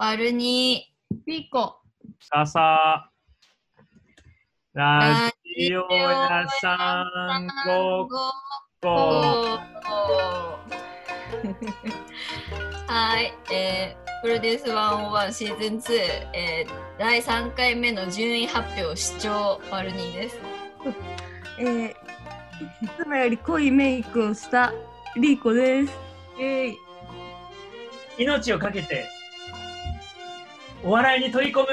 丸にピーコ。ささ。ラジオ屋さんごっこ。はい、えー、プロデュース101シーズン2、えー、第3回目の順位発表視聴丸にです。えー、いつもより濃いメイクをしたリーコです。えー、命をかけて、お笑いに取り込む、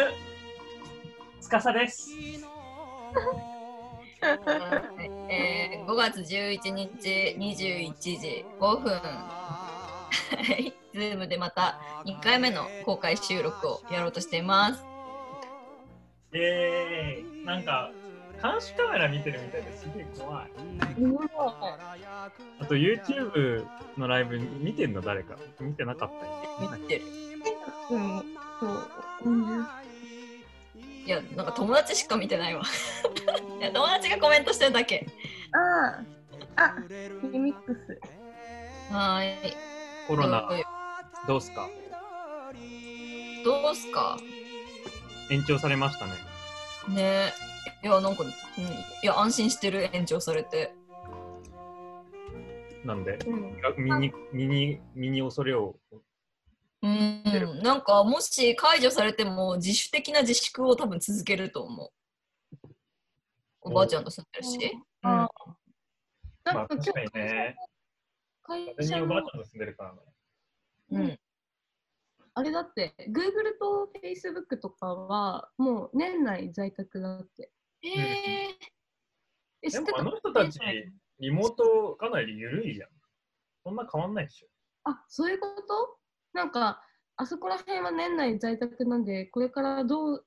つかさです。えー、5月11日21時5分。はい、ズームでまた2回目の公開収録をやろうとしています。えー、なんか、監視カメラ見てるみたいですげえ怖い。あと YouTube のライブ見てんの誰か見てなかった見てる。うん、そう。うんいや、なんか友達しか見てないわ。いや友達がコメントしてるだけ。ああ、あ、リミックス。はーい。コロナどうどうすか？どうすか？延長されましたね。ねいや、なんか、うん、いや、安心してる、延長されて。なんで？うん。身に身に身に恐れをうん、なんか、もし解除されても、自主的な自粛を多分続けると思う。おばあちゃんと住んでるし。うんあなまあんか確かにね。会私社おばあちゃんと住んでるからね。うん。あれだって、Google と Facebook とかはもう年内在宅だって。えー、え、知ってた？でもあの人たち、リモートかなり緩いじゃん。そんな変わんないでしょ。あ、そういうこと？なんか、あそこら辺は年内在宅なんで、これからどう、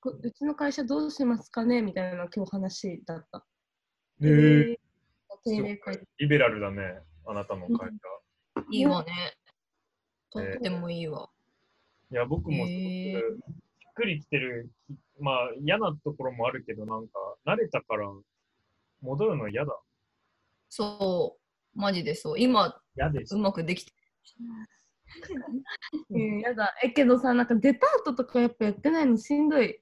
こうちの会社どうしますかねみたいな今日話だった。へえ。定例会リベラルだね、あなたの会社。いいわね。とってもいいわ。いや、僕もすごく、っくりきてる、まあ嫌なところもあるけど、なんか、慣れたから、戻るの嫌だ。そう、マジでそう。今、う。まくできてうん、やだ。え、けどさ、なんかデパートとかやっぱやってないのしんどい。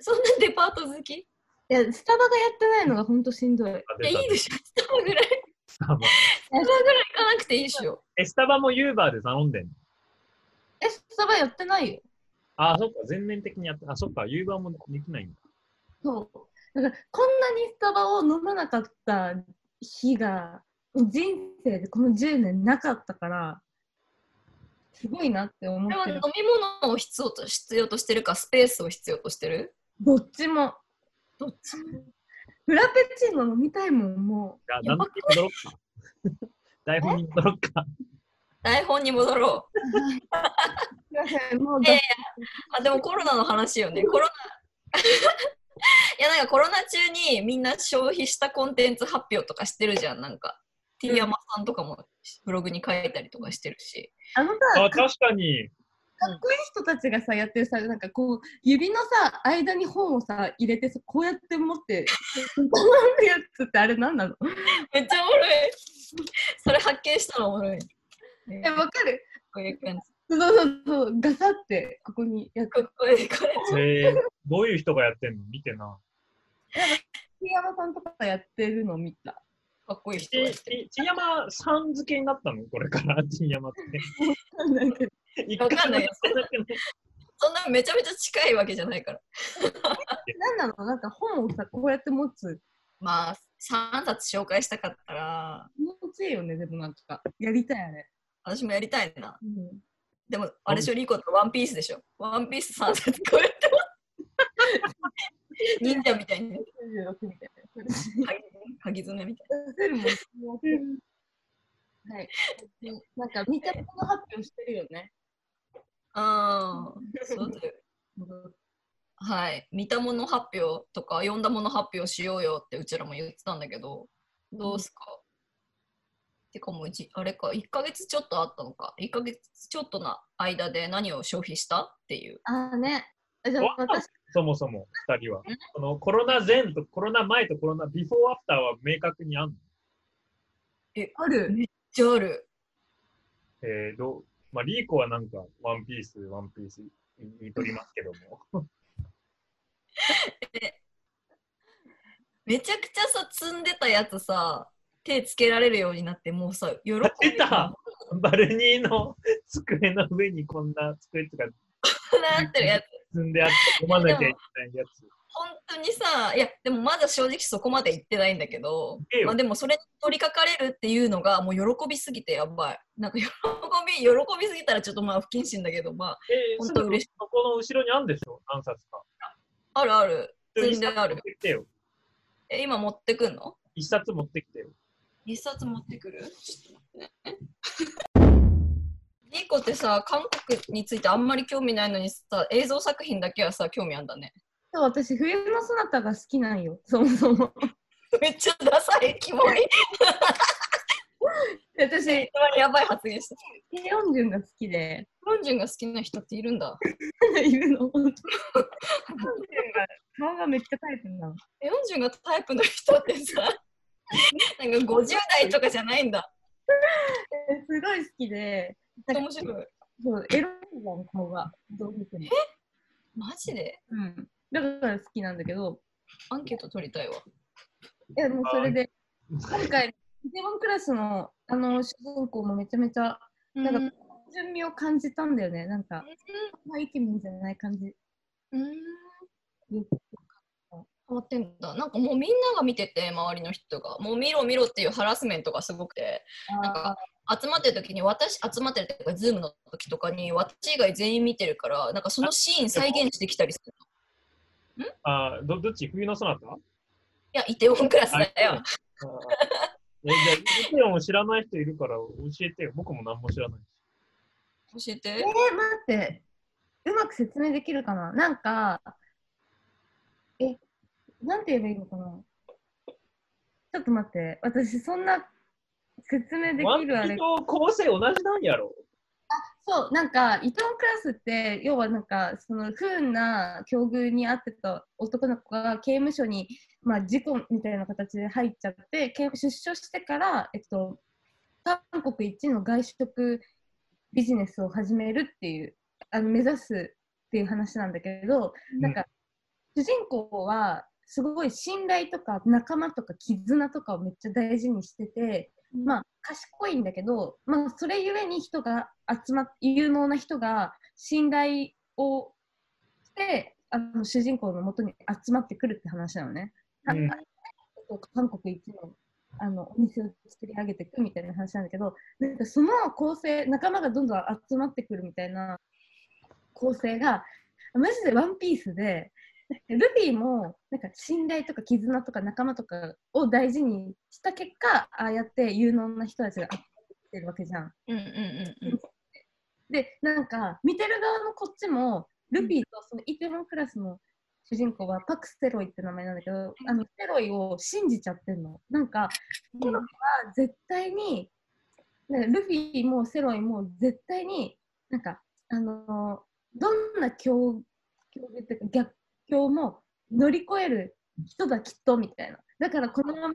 そんなデパート好き？いいや、スタバがやってないのがほんとしんどい。や、いいでしょ。スタバぐらい、スタバ。スタバぐらい行かなくていいでしょ。え、スタバもユーバーで頼んでんの？え、スタバやってないよ。あ、そっか、全面的にやって、あ、そっか、ユーバーもできないんだ。そう。だから、こんなにスタバを飲まなかった日が、人生でこの10年なかったから、すごいなって思ってるこれは飲み。物を必要と必要としてるか、スペースを必要としてる？どっちも。どっちも。フラペチーノ飲みたいもん、もじゃあ、やばなんで戻ろっか。台本に戻ろっか。台本に戻ろう。う。すいません、もうええあ、でもコロナの話よね。コロナ。いや、なんかコロナ中にみんな消費したコンテンツ発表とかしてるじゃん。なんか、T 山さんとかもブログに書いたりとかしてるし。あのあ、さ、か確かに。かっこいい人たちがさ、やってるさ、なんかこう、指のさ、間に本をさ、入れてさ、こうやって持って、こういうやつってあれ何なの？めっちゃおもろい。それ発見したのおもろい。え、わかる？こういう感じ。そうそうそう、ガサってここにやってここれこれえー、どういう人がやってんの？見てな。T 山さんとかやってるの見た。かっこいいち人がやってる。ち山さん付けになったの？これから、ち山って。わかんないそんなめちゃめちゃ近いわけじゃないから。なんなの？なんか本をさ、こうやって持つ。まあ、3冊紹介したかったら、気持ちいいよね、でもなんか。やりたいあれ。私もやりたいな。うん、でも、あれでしょ、リコってワンピースでしょ。ワンピース3冊こうやっても。忍者みたいにね。26みたいな。鍵爪みたい出せるもん。はい。なんか見たもの発表してるよね。な。うん。そうだよ。はい。見たもの発表とか、読んだもの発表しようよってうちらも言ってたんだけど、どうすか、てかもうじ、あれか、1ヶ月ちょっとあったのか。1ヶ月ちょっとの間で何を消費した？っていう。ああね。じゃあ私、そもそも2人は。このコロナ前とコロナ前とコロナビフォーアフターは明確にあんの？ある。めっちゃある。えー、どう？まあ、リーコはなんか、ワンピース、ワンピース言い取りますけども。めちゃくちゃさ、積んでたやつさ、手つけられるようになって、もうさ、喜び出たバルニーの机の上にこんな机とか なってるやつ。積んであって、読まなきゃいけないやつ。本当にさ、いや、でもまだ正直そこまで行ってないんだけど、ええよまあ、でもそれに取り掛かれるっていうのがもう喜びすぎてやばい。なんか喜び、喜びすぎたらちょっとまあ不謹慎だけど、まあ、えー、ほんと嬉しいそこの後ろにあるんでしょ？何冊か。あるある。全然ある持っ。てきてよ。え、今持ってくんの？一冊持ってきてよ。一冊持ってくる？ちょっと待ってね。リコってさ、韓国についてあんまり興味ないのにさ、映像作品だけはさ、興味あんだね。そう私、冬のそなたが好きなんよ、そもそも。めっちゃダサい、キモい。私、やばい発言した。テヨンジュンが好きで。ヒョンジュンが好きな人っているんだ。いるの、本当に。テヨンジュンが顔がめっちゃタイプなの。ヒョンジュンがタイプの人ってさ、なんか50代とかじゃないんだ。えすごい好きで。面白い。そう、エロいじゃん、顔が。どう見ても。マジで？うん。だから好きなんだけど、アンケート取りたいわ。いや、もうそれで、今回、イテウォンクラスのあの主人公もめちゃめちゃ、なんか、準備を感じたんだよね。なんか、まあ、イケメンじゃない感じ。うん変わってんだ。なんかもうみんなが見てて、周りの人が。もう見ろ見ろっていうハラスメントがすごくて、なんか集まってる時に、私、集まってる時か、ズームの時とかに、私以外全員見てるから、なんかそのシーン再現してきたりするの。いあーどどっち？冬のそなたや、イテウォンクラスだよ。えじゃあ、イテヨンを知らない人いるから教えてよ。僕も何も知らないし。教えてえー、。待って。うまく説明できるかな？なんか、え、なんて言えばいいのかな？ちょっと待って。私、そんな説明できるあれ。と構成同じなんやろ？そう、なんか、イテウォンクラスって、要はなんか、その不運な境遇に遭ってた男の子が刑務所に、まあ、事故みたいな形で入っちゃって、刑出所してから、えっと、韓国一の外食ビジネスを始めるっていう、あの目指すっていう話なんだけど、なんか、主人公は、すごい信頼とか仲間とか絆とかをめっちゃ大事にしてて、まあ、賢いんだけど、まあ、それゆえに人が集まっ有能な人が信頼をしてあの主人公のもとに集まってくるって話なのね。うんあ韓国一のあのお店を作り上げていくみたいな話なんだけどなんかその構成仲間がどんどん集まってくるみたいな構成がマジでワンピースでルフィもなんか信頼とか絆とか仲間とかを大事にした結果ああやって有能な人たちが集まってるわけじゃん。うんうんうんうん。でなんか見てる側のこっちもルフィとそのイテウォンクラスの主人公はパク・ステロイって名前なんだけど、あのステロイを信じちゃってんの。なんか、は絶対に、なんかルフィもセロイも絶対に、なんか、あのどんな境境遇っていうか逆境も乗り越える人だきっとみたいな。だからこのまま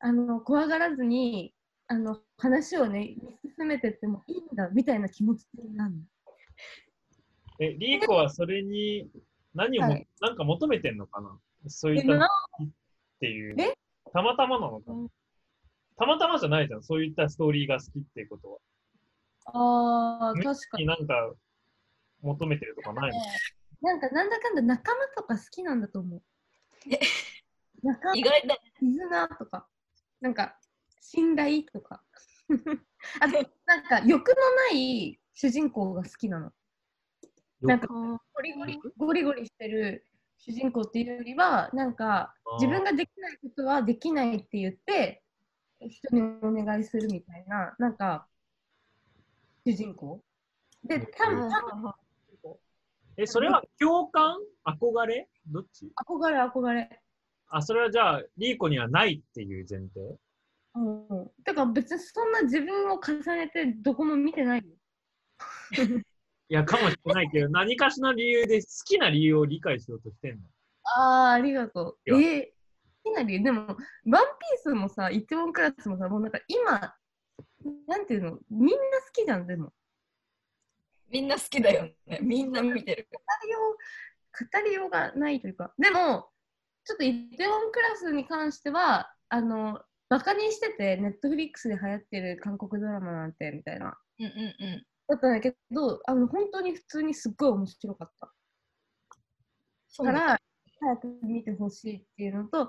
あの怖がらずにあの話をね進めてってもいいんだみたいな気持ちになるの。え、リーコはそれに何をも、はいなんか求めてんのかな？そういったっていうえ？たまたまなのかな？たまたまじゃないじゃん。そういったストーリーが好きっていうことは。あー確かに。になんか求めてるとかないの？なんかなんだかんだ仲間とか好きなんだと思う。仲間意外だ。絆とか、なんか信頼とか。あと、なんか欲のない主人公が好きなの。なんかゴリゴリゴリゴリしてる主人公っていうよりは、なんか自分ができないことはできないって言って、人にお願いするみたいな、なんか主人公。で、多分多分え、それは共感？憧れ？どっち？憧れ憧れ。あ、それはじゃあ、リーコにはないっていう前提？うん。だから別にそんな自分を重ねてどこも見てないよ。いや、かもしれないけど、何かしらの理由で好きな理由を理解しようとしてんの？ああ、ありがとう。えー、好きな理由？でも、ワンピースもさ、イテウォンクラスもさ、もうなんか今、なんていうの、みんな好きじゃん、でも。みんな好きだよね。みんな見てる。語りよう、語りようがないというか、でも、ちょっとイテウォンクラスに関しては、あの、バカにしてて、ネットフリックスで流行ってる韓国ドラマなんて、みたいな。うんうんうん。だったんだけど、あの、本当に普通にすっごい面白かった。だから、早く見てほしいっていうのと、ワン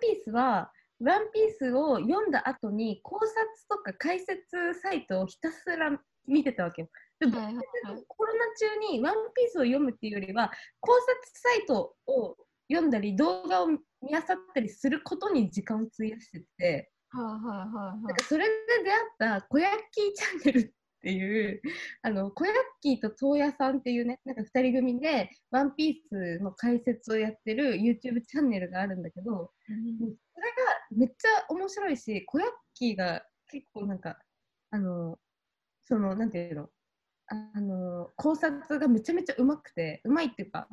ピースは、ワンピースを読んだ後に考察とか解説サイトをひたすら見てたわけよ。コロナ中にワンピースを読むっていうよりは考察サイトを読んだり動画を見漁ったりすることに時間を費やしててはいはいはいなんかそれで出会った小ヤッキーチャンネルっていうあの小ヤッキーと東野さんっていうねなんか2人組でワンピースの解説をやってる YouTube チャンネルがあるんだけどもうそれがめっちゃ面白いし小ヤッキーが結構なんかあのそのなんていうの？あの考察がめちゃめちゃうまくてうまいっていうか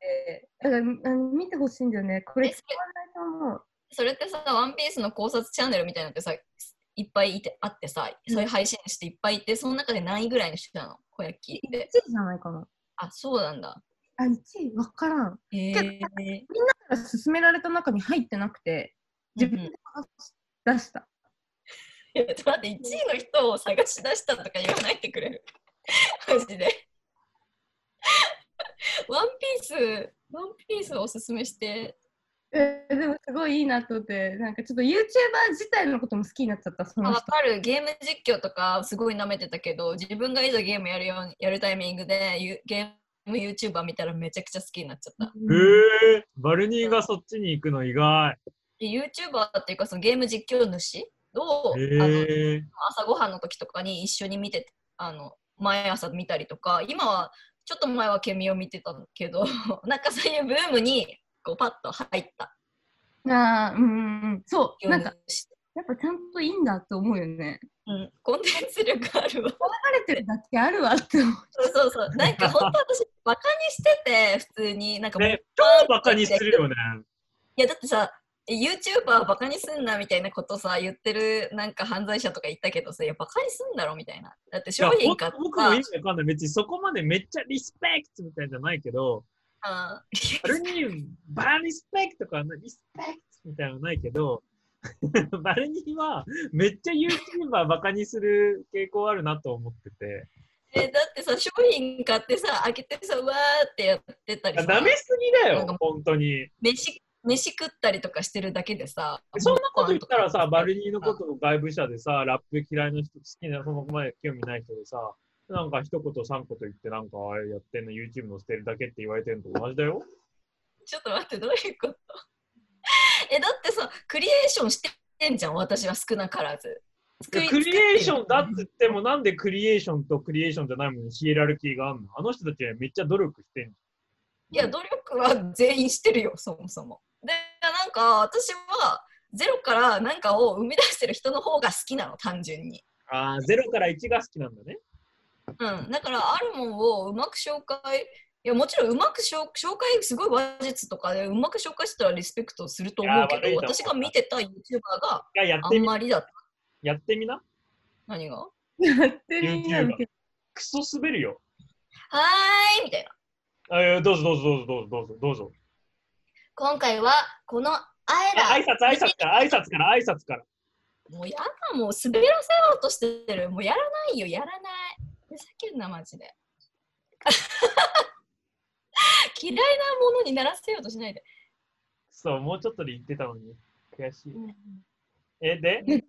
でだからあの見てほしいんだよね。これえ使わないと思う。それってさ、ワンピースの考察チャンネルみたいなのってさ、いっぱいいてあってさ、そういう配信していっぱいいて、その中で何位ぐらいの人なの？小焼きって。1位じゃないかな。あ、そうなんだ。あ1位わからん。へえけどだから勧められた中に入ってなくて自分で出した、いやちょっと待って、1位の人を探し出したとか言わないでくれる？マジで。ワンピース、ワンピースをおすすめして、えーでもすごいいいなと思って。なんかちょっと YouTuber 自体のことも好きになっちゃったその人。わかる。ゲーム実況とかすごい舐めてたけど、自分がいざゲームやるようにやるタイミングでゆゲーム YouTuber 見たらめちゃくちゃ好きになっちゃった。うん。へえバルニーがそっちに行くの意外。で YouTuber っていうかそのゲーム実況主を、あのへえ朝ごはんの時とかに一緒に見てあの毎朝見たりとか今はちょっと前はケミを見てたけど なんかそういうブームにこうパッと入った。あーうんうんうん。そうなんか主やっぱちゃんといいんだって思うよね。うん、コンテンツ力あるわ。慣れてるだけあるわって思う。そうそうそう。なんか本当私バカにしてて普通に。なんかもうね、超バカにするよね。いやだってさ YouTuber をバカにすんなみたいなことさ言ってるなんか犯罪者とか言ったけどさいやバカにすんだろみたいなだって商品買っほん僕も意た味わかんない。別にそこまでめっちゃリスペクトみたいじゃないけど、あバルニー、バリスペクトかな、リスペクトみたいなのないけど、バルニーはめっちゃ YouTuber バカにする傾向あるなと思ってて。えだってさ商品買ってさ開けてさうわーってやってたりさダメすぎだよ、本当に。飯飯食ったりとかしてるだけでさそんなこと言ったらさ、バルニーのとことを外部者でさ、ラップ嫌いな人、好きな、その前興味ない人でさ、なんか一言三言言って、なんかあれやってんの YouTube 載せてるだけって言われてるのと同じだよ。ちょっと待ってどういうこと？えだってさクリエーションしてんじゃん私は少なからず。クリエーションだって作言っても、なんでクリエーションとクリエーションじゃないものにヒエラルキーがあるの？あの人たちはめっちゃ努力してんじいや努力は全員してるよそもそもでなんか私はゼロから何かを生み出してる人の方が好きなの単純に。ああ、0から1が好きなんだね。うんだからあるもんをうまく紹介いやもちろんうまく紹紹介すごい話術とかでうまく紹介したらリスペクトすると思うけど私が見てた YouTuber があてみ、んまりだったやってみな。何が？はやってみよう YouTuber クソ滑るよ。ーいみたいなあいやどうぞどうぞどうぞどうぞどうぞどうぞ。今回はこのあえらあ挨拶挨拶から挨拶から挨拶から。もうやだもう滑らせようとしてる。もうやらないよ。やらない。ふざけんなマジで。嫌いなものにならせようとしないで、そう、もうちょっとで言ってたのに。悔しい。うん。え、で？ね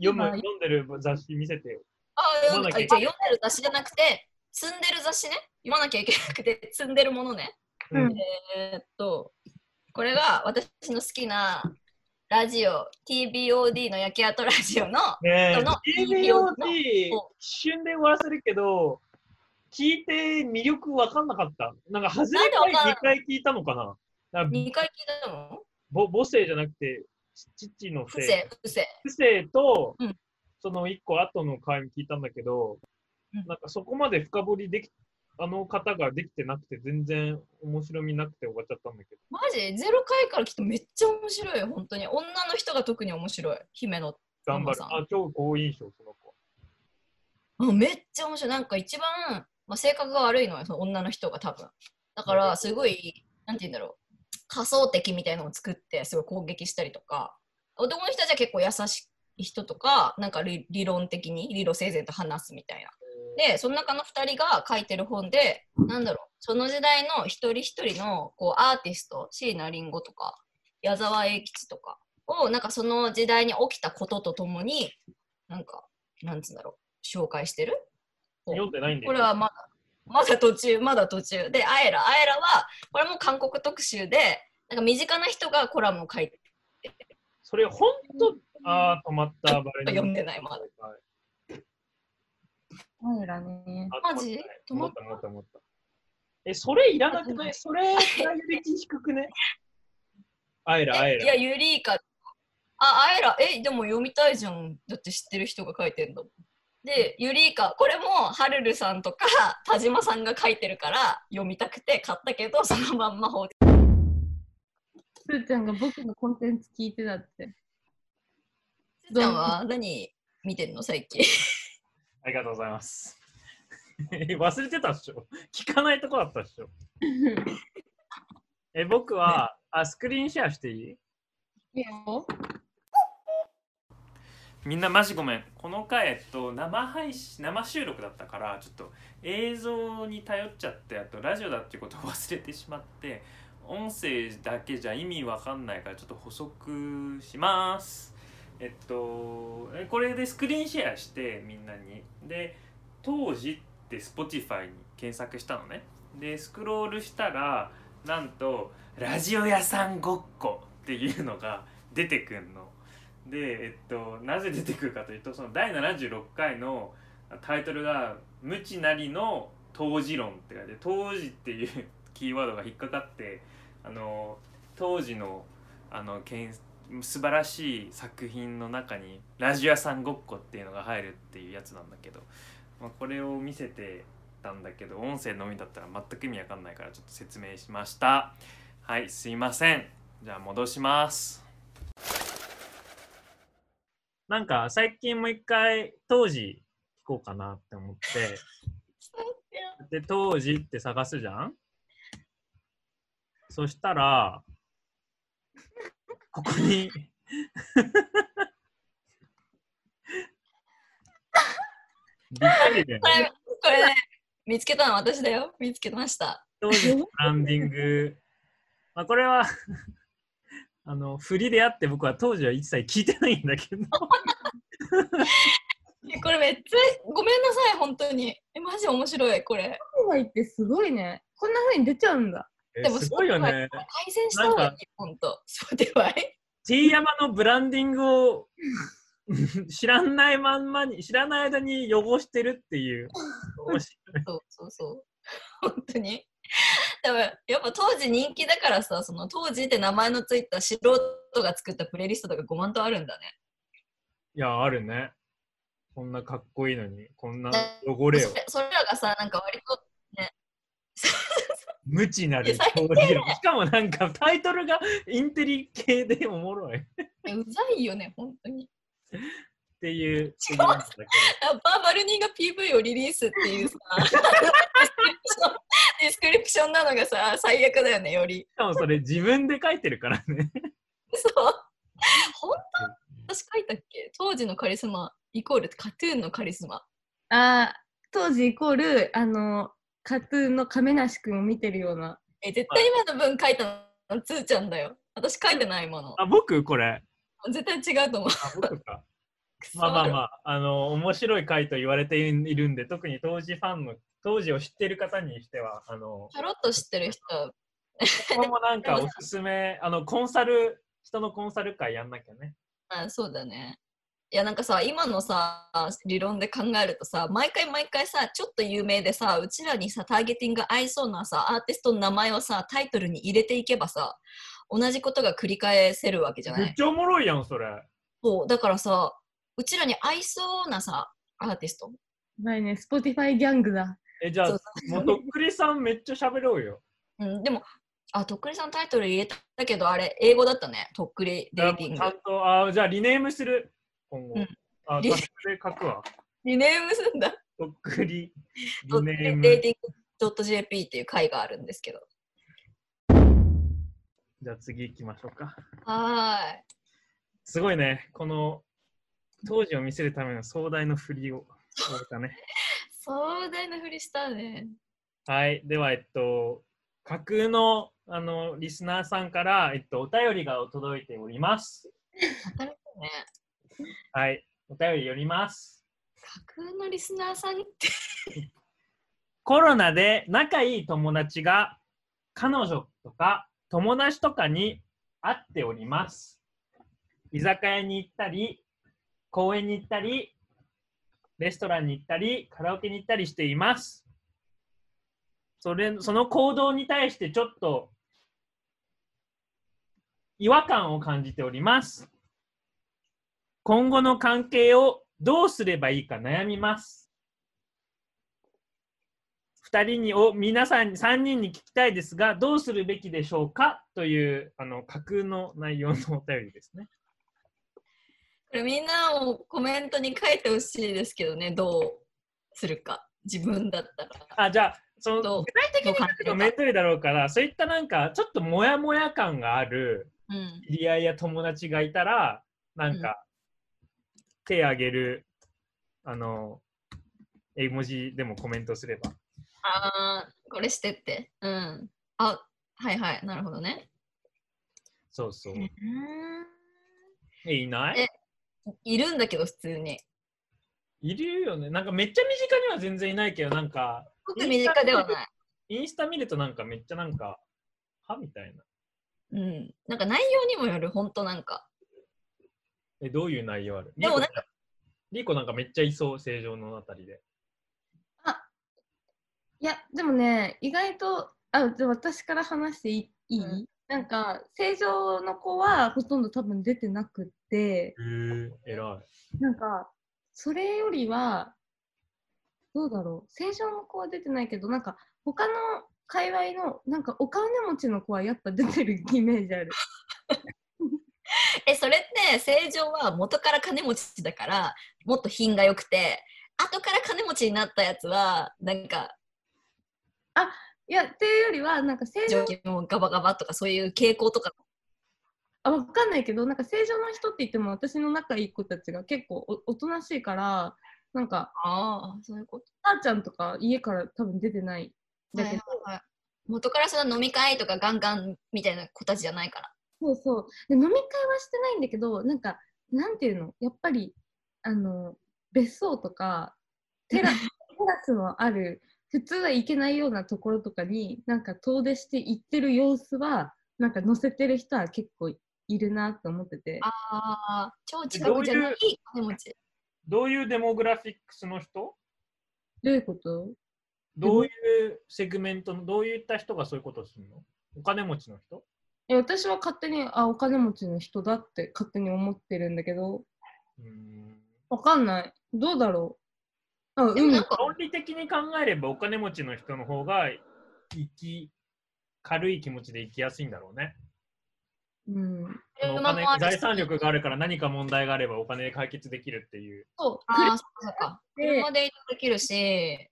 読む、今読んでる雑誌見せてよ。あ読んでる雑誌じゃなくて積んでる雑誌ね。読まなきゃいけなくて積んでるものね。うん。えーっとこれが私の好きなラジオ TBOD の焼き跡ラジオののえ、TBOD 一瞬で終わらせるけど、聞いて魅力分かんなかった。なんか、外れ回なんでわかんない2回聞いたのかな？なんか2回聞いたの？ぼ母性じゃなくて、父の不性。正不正不正と、うん。その1個後の回に聞いたんだけど、うん。なんかそこまで深掘りでき、あの方ができてなくて、全然面白みなくて終わっちゃったんだけど。マジ？ゼロ回から来てめっちゃ面白いよ本当に女の人が特に面白い姫野頑張る。あ、超好印象、その子。うんめっちゃ面白いなんか一番まあ、性格が悪いのはその女の人が多分。だから、すごい、なんて言うんだろう、仮想敵みたいなのを作って、すごい攻撃したりとか、男の人たちは結構優しい人とか、なんか理理論的に、理路整然と話すみたいな。で、その中の2人が書いてる本で、なんだろう、その時代の一人一人のこうアーティスト、椎名林檎とか、矢沢永吉とかを、なんかその時代に起きたこととともに、なんか、なんつうんだろう、紹介してる？読んでないんだよ。これはまだ、まだ途中、まだ途中。で、アエラ、アエラは、これも韓国特集で、なんか身近な人がコラムを書いて、それ、本当ああ、止まったバレ読んでないまだ。はいカエラね。あマジ？止まった、止まった、止まった。え、それいらなくない？それ、プライオリティ低くね？あえら、あえいや、ら。ユリーカ、あ、アエラ、え、でも読みたいじゃん。だって知ってる人が書いてんだもん。で、ユリーカ、これもハルルさんとか田島さんが書いてるから読みたくて買ったけど、そのまんま放置。すーちゃんが僕のコンテンツ聞いてたって。すーちゃんは何見てんの最近？ありがとうございます。忘れてたっしょ。聞かないとこだったっしょ。え、僕は、あ、スクリーンシェアしていい？いいよ。みんなマジごめん。この回、えっと、生配信生収録だったからちょっと映像に頼っちゃってあとラジオだっていうことを 忘れてしまって音声だけじゃ意味わかんないからちょっと補足しますえっとこれでスクリーンシェアしてみんなに。で当時って Spotify に検索したのね。でスクロールしたらなんと「ラジオ屋さんごっこ」っていうのが出てくんの。で、えっと、なぜ出てくるかというとその第76回のタイトルが「無知なりの当時論」って書いて当時っていうキーワードが引っかかってあの当時のあのけん素晴らしい作品の中に「ラジオ屋さんごっこ」っていうのが入るっていうやつなんだけど、まあ、これを見せてたんだけど音声のみだったら全く意味わかんないからちょっと説明しました。はいすいません。じゃあ戻します。なんか、最近もう一回、当時聞こうかなって思って、で、当時って探すじゃん？そしたら、ここに、ビタリでこれ、これね、見つけたの私だよ。見つけました。当時のブランディング、まあ、これはあの振りであって僕は当時は一切聞いてないんだけどえ これめっちゃ、ごめんなさい、本当に。え、マジ面白い、これ。Spotify ってすごいね。こんな風に出ちゃうんだ。でもすごいよね。改善した方がいい、本当。そうでは T 山のブランディングを 知らないまんまに知らない間に汚してるっていう。面白いそうそうそう。本当に。でもやっぱ当時人気だからさ、その当時って名前のついた素人が作ったプレイリストとか5万とあるんだね。いや、あるね。こんなかっこいいのに、こんな汚れをそ。れそれらがさ、なんか割とね、無知なるいや最当時論しかもなんかタイトルがインテリ系でおもろいうざいよね、本当に。ていう。バーバルニーが PV をリリースっていうさ、ディスクリプションなのがさ、最悪だよね、より。しかもそれ自分で書いてるからね。そう。本当？私書いたっけ？当時のカリスマイコールカトゥーンのカリスマ。あー当時イコール、あの、カトゥーンの亀梨くんを見てるような。え、絶対今の文書いたのつーちゃんだよ。私書いてないもの。あ、僕これ。絶対違うと思う。あ、僕か。まあまあまあ、あの、面白い回と言われているんで、特に当時ファンの、当時を知っている方にしては、あの、ちょろっと知ってる人は、ここもなんかおすすめ、あの、コンサル、人のコンサル会やんなきゃね。あそうだね。いやなんかさ今のさ理論で考えるとさ毎回毎回さちょっと有名でさうちらにさターゲティング合いそうなさアーティストの名前をさタイトルに入れていけばさ同じことが繰り返せるわけじゃない？めっちゃおもろいやん、それ。そうだからさうちらに合いそうなさアーティスト？ないね、Spotify ギャングだ。え、じゃあもうとっくりさんめっちゃ喋ろうよ。うん、でもあとっくりさんタイトル入れたけどあれ英語だったねとっくりデーティングちゃんと、あじゃあリネームする。今後。うんあ、リそれ書くわ。リネームすんだ送りドネームデーティング .jp っていう会があるんですけど。じゃあ次行きましょうか。はーい。すごいね、この当時を見せるための壮大の振りを終えたね。壮大なふりしたね。はい、では、えっと、架空のあのリスナーさんから、えっと、お便りが届いております。ね。はい、お便り読みます。架空のリスナーさんって。コロナで仲いい友達が彼女とか友達とかに会っております。居酒屋に行ったり、公園に行ったり、レストランに行ったり、カラオケに行ったりしています。それその行動に対してちょっと違和感を感じております。今後の関係をどうすればいいか悩みます。2人にを皆さん3人に聞きたいですがどうするべきでしょうか？というあの架空の内容のお便りですね。これみんなもコメントに書いてほしいですけどね、どうするか。自分だったら。あじゃあその具体的に書くとめんどいだろうからそういったなんかちょっとモヤモヤ感があるうん。知り合いや友達がいたらなんか、手挙げるあの絵文字でもコメントすれば。ああ、これしてって。うん。あ、はいはい。なるほどね。そうそう。うんえいない？えいるんだけど、普通に。いるよね。なんかめっちゃ身近には全然いないけど、なんか僕身近ではない。インスタ見るとなんかめっちゃなんか、はみたいな。うん。なんか内容にもよる、ほんとなんか。え、どういう内容ある？でもなんか、リコなんかめっちゃいそう、正常のあたりで。いや、でもね、意外と、あ、じゃあ私から話していい、うんなんか、正常の子はほとんど多分出てなくって、へえ、偉い。なんか、それよりは、どうだろう、正常の子は出てないけど、なんか、他の界隈の、なんか、お金持ちの子はやっぱ出てるイメージある。え、それって正常は元から金持ちだから、もっと品が良くて、後から金持ちになったやつは、なんか、いや、っていうよりは、なんか正常もガバガバとかそういう傾向とか。あ、わかんないけど、なんか正常の人って言っても、私の仲いい子たちが結構おおとなしいから、なんか、ああ、そういうこと。あーちゃんとか家から多分出てない。だけど、はい元からその飲み会とかガンガンみたいな子たちじゃないから。そうそう。で飲み会はしてないんだけど、なんか、なんていうの？やっぱり、あの、別荘とか、テラ テラスのある、普通は行けないようなところとかに、なんか遠出して行ってる様子は、なんか載せてる人は結構いるなって思ってて。ああ、超近くじゃない？金持ち。どういうデモグラフィックスの人？どういうこと？どういうセグメントの、どういった人がそういうことをするの？お金持ちの人？え私は勝手に、あ、お金持ちの人だって勝手に思ってるんだけど、うーんわかんない。どうだろうあ、海でもなんか、論理的に考えればお金持ちの人の方が生き軽い気持ちで生きやすいんだろうね。うん。お金財産力があるから何か問題があればお金で解決できるっていう。そう、ああ、そうか。で車で移動できるし、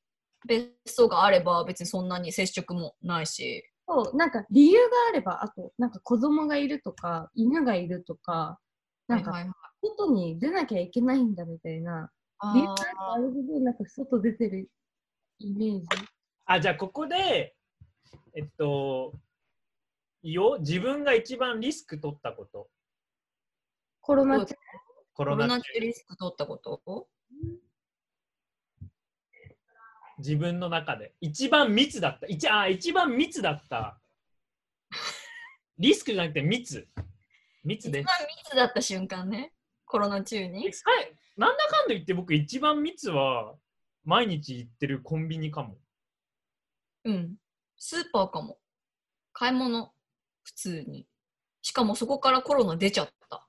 別荘があれば別にそんなに接触もないし。そう、なんか理由があれば、あと、なんか子供がいるとか、犬がいるとか、なんか外に出なきゃいけないんだみたいな、理由がああるほど、なんか外出てるイメージ。あ、じゃあここで、えっと、よ、自分が一番リスク取ったこと。コロナ中ココロナ中リスク取ったこと？自分の中で。一番密だった。一あ一番密だった。リスクじゃなくて密。密一番。密だった瞬間ね。コロナ中にえ。はいなんだかんだ言って僕一番密は毎日行ってるコンビニかも。うん。スーパーかも。買い物、普通に。しかもそこからコロナ出ちゃった。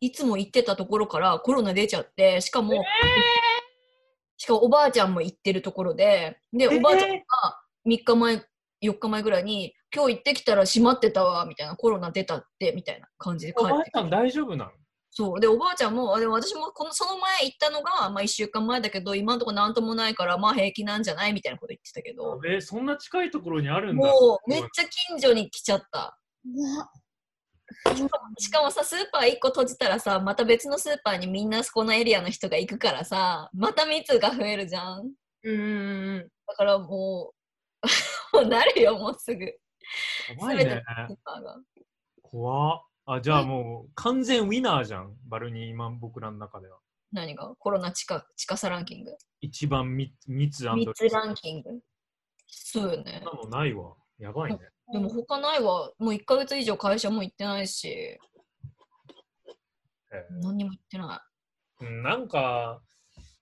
いつも行ってたところからコロナ出ちゃって、しかも、しかもおばあちゃんも行ってるところで、で、おばあちゃんが3日前、4日前ぐらいに、今日行ってきたら閉まってたわ、みたいな、コロナ出たって、みたいな感じで帰おばあってちゃん大丈夫なの？そう。でおばあちゃんもあでも私もこのその前行ったのが、まあ、1週間前だけど今のところなんともないからまあ平気なんじゃないみたいなこと言ってたけど。え、そんな近いところにあるんだ。もうめっちゃ近所に来ちゃった しかもさスーパー1個閉じたらさまた別のスーパーにみんなそこのエリアの人が行くからさまた密が増えるじゃんうん。だからもう もうなるよもうすぐ怖いね怖っあ、じゃあもう完全ウィナーじゃん。バルニーマン僕らの中では。何が？コロナ近近さランキング一番密密密ランキングそうよねそんなのないわ。やばいね。でも他ないわ。もう1ヶ月以上会社も行ってないし。え何にも行ってなーうんなんか、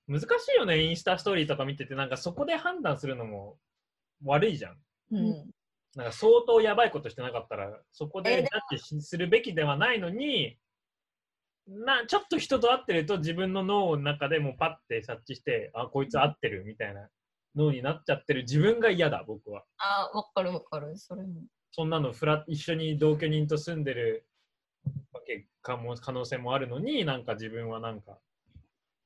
難しいよね、インスタストーリーとか見てて、なんかそこで判断するのも悪いじゃん。い、うん、なんか相当やばいことしてなかったら、そこえででジャッジしするべきではないのに、なちょっと人と会ってると自分の脳の中でもうパッて察知して、あ、こいつ合ってるみたいな脳になっちゃってる。自分が嫌だ、僕は。あわかるわかる。それも。そんなのフラ一緒に同居人と住んでるわけかも可能性もあるのに、なんか自分はなんか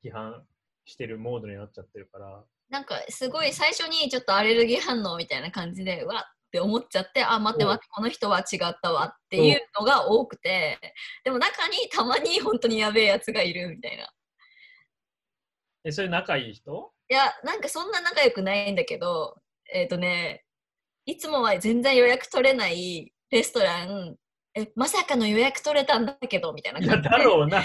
批判してるモードになっちゃってるから。なんかすごい最初にちょっとアレルギー反応みたいな感じでうわって思っちゃってあ待って待ってこの人は違ったわっていうのが多くて。でも中にたまに本当にやべえやつがいるみたいな。え、それ仲いい人？いやなんかそんな仲良くないんだけどえっ、とねいつもは全然予約取れないレストランえまさかの予約取れたんだけどみたいないや、感じでだろうな。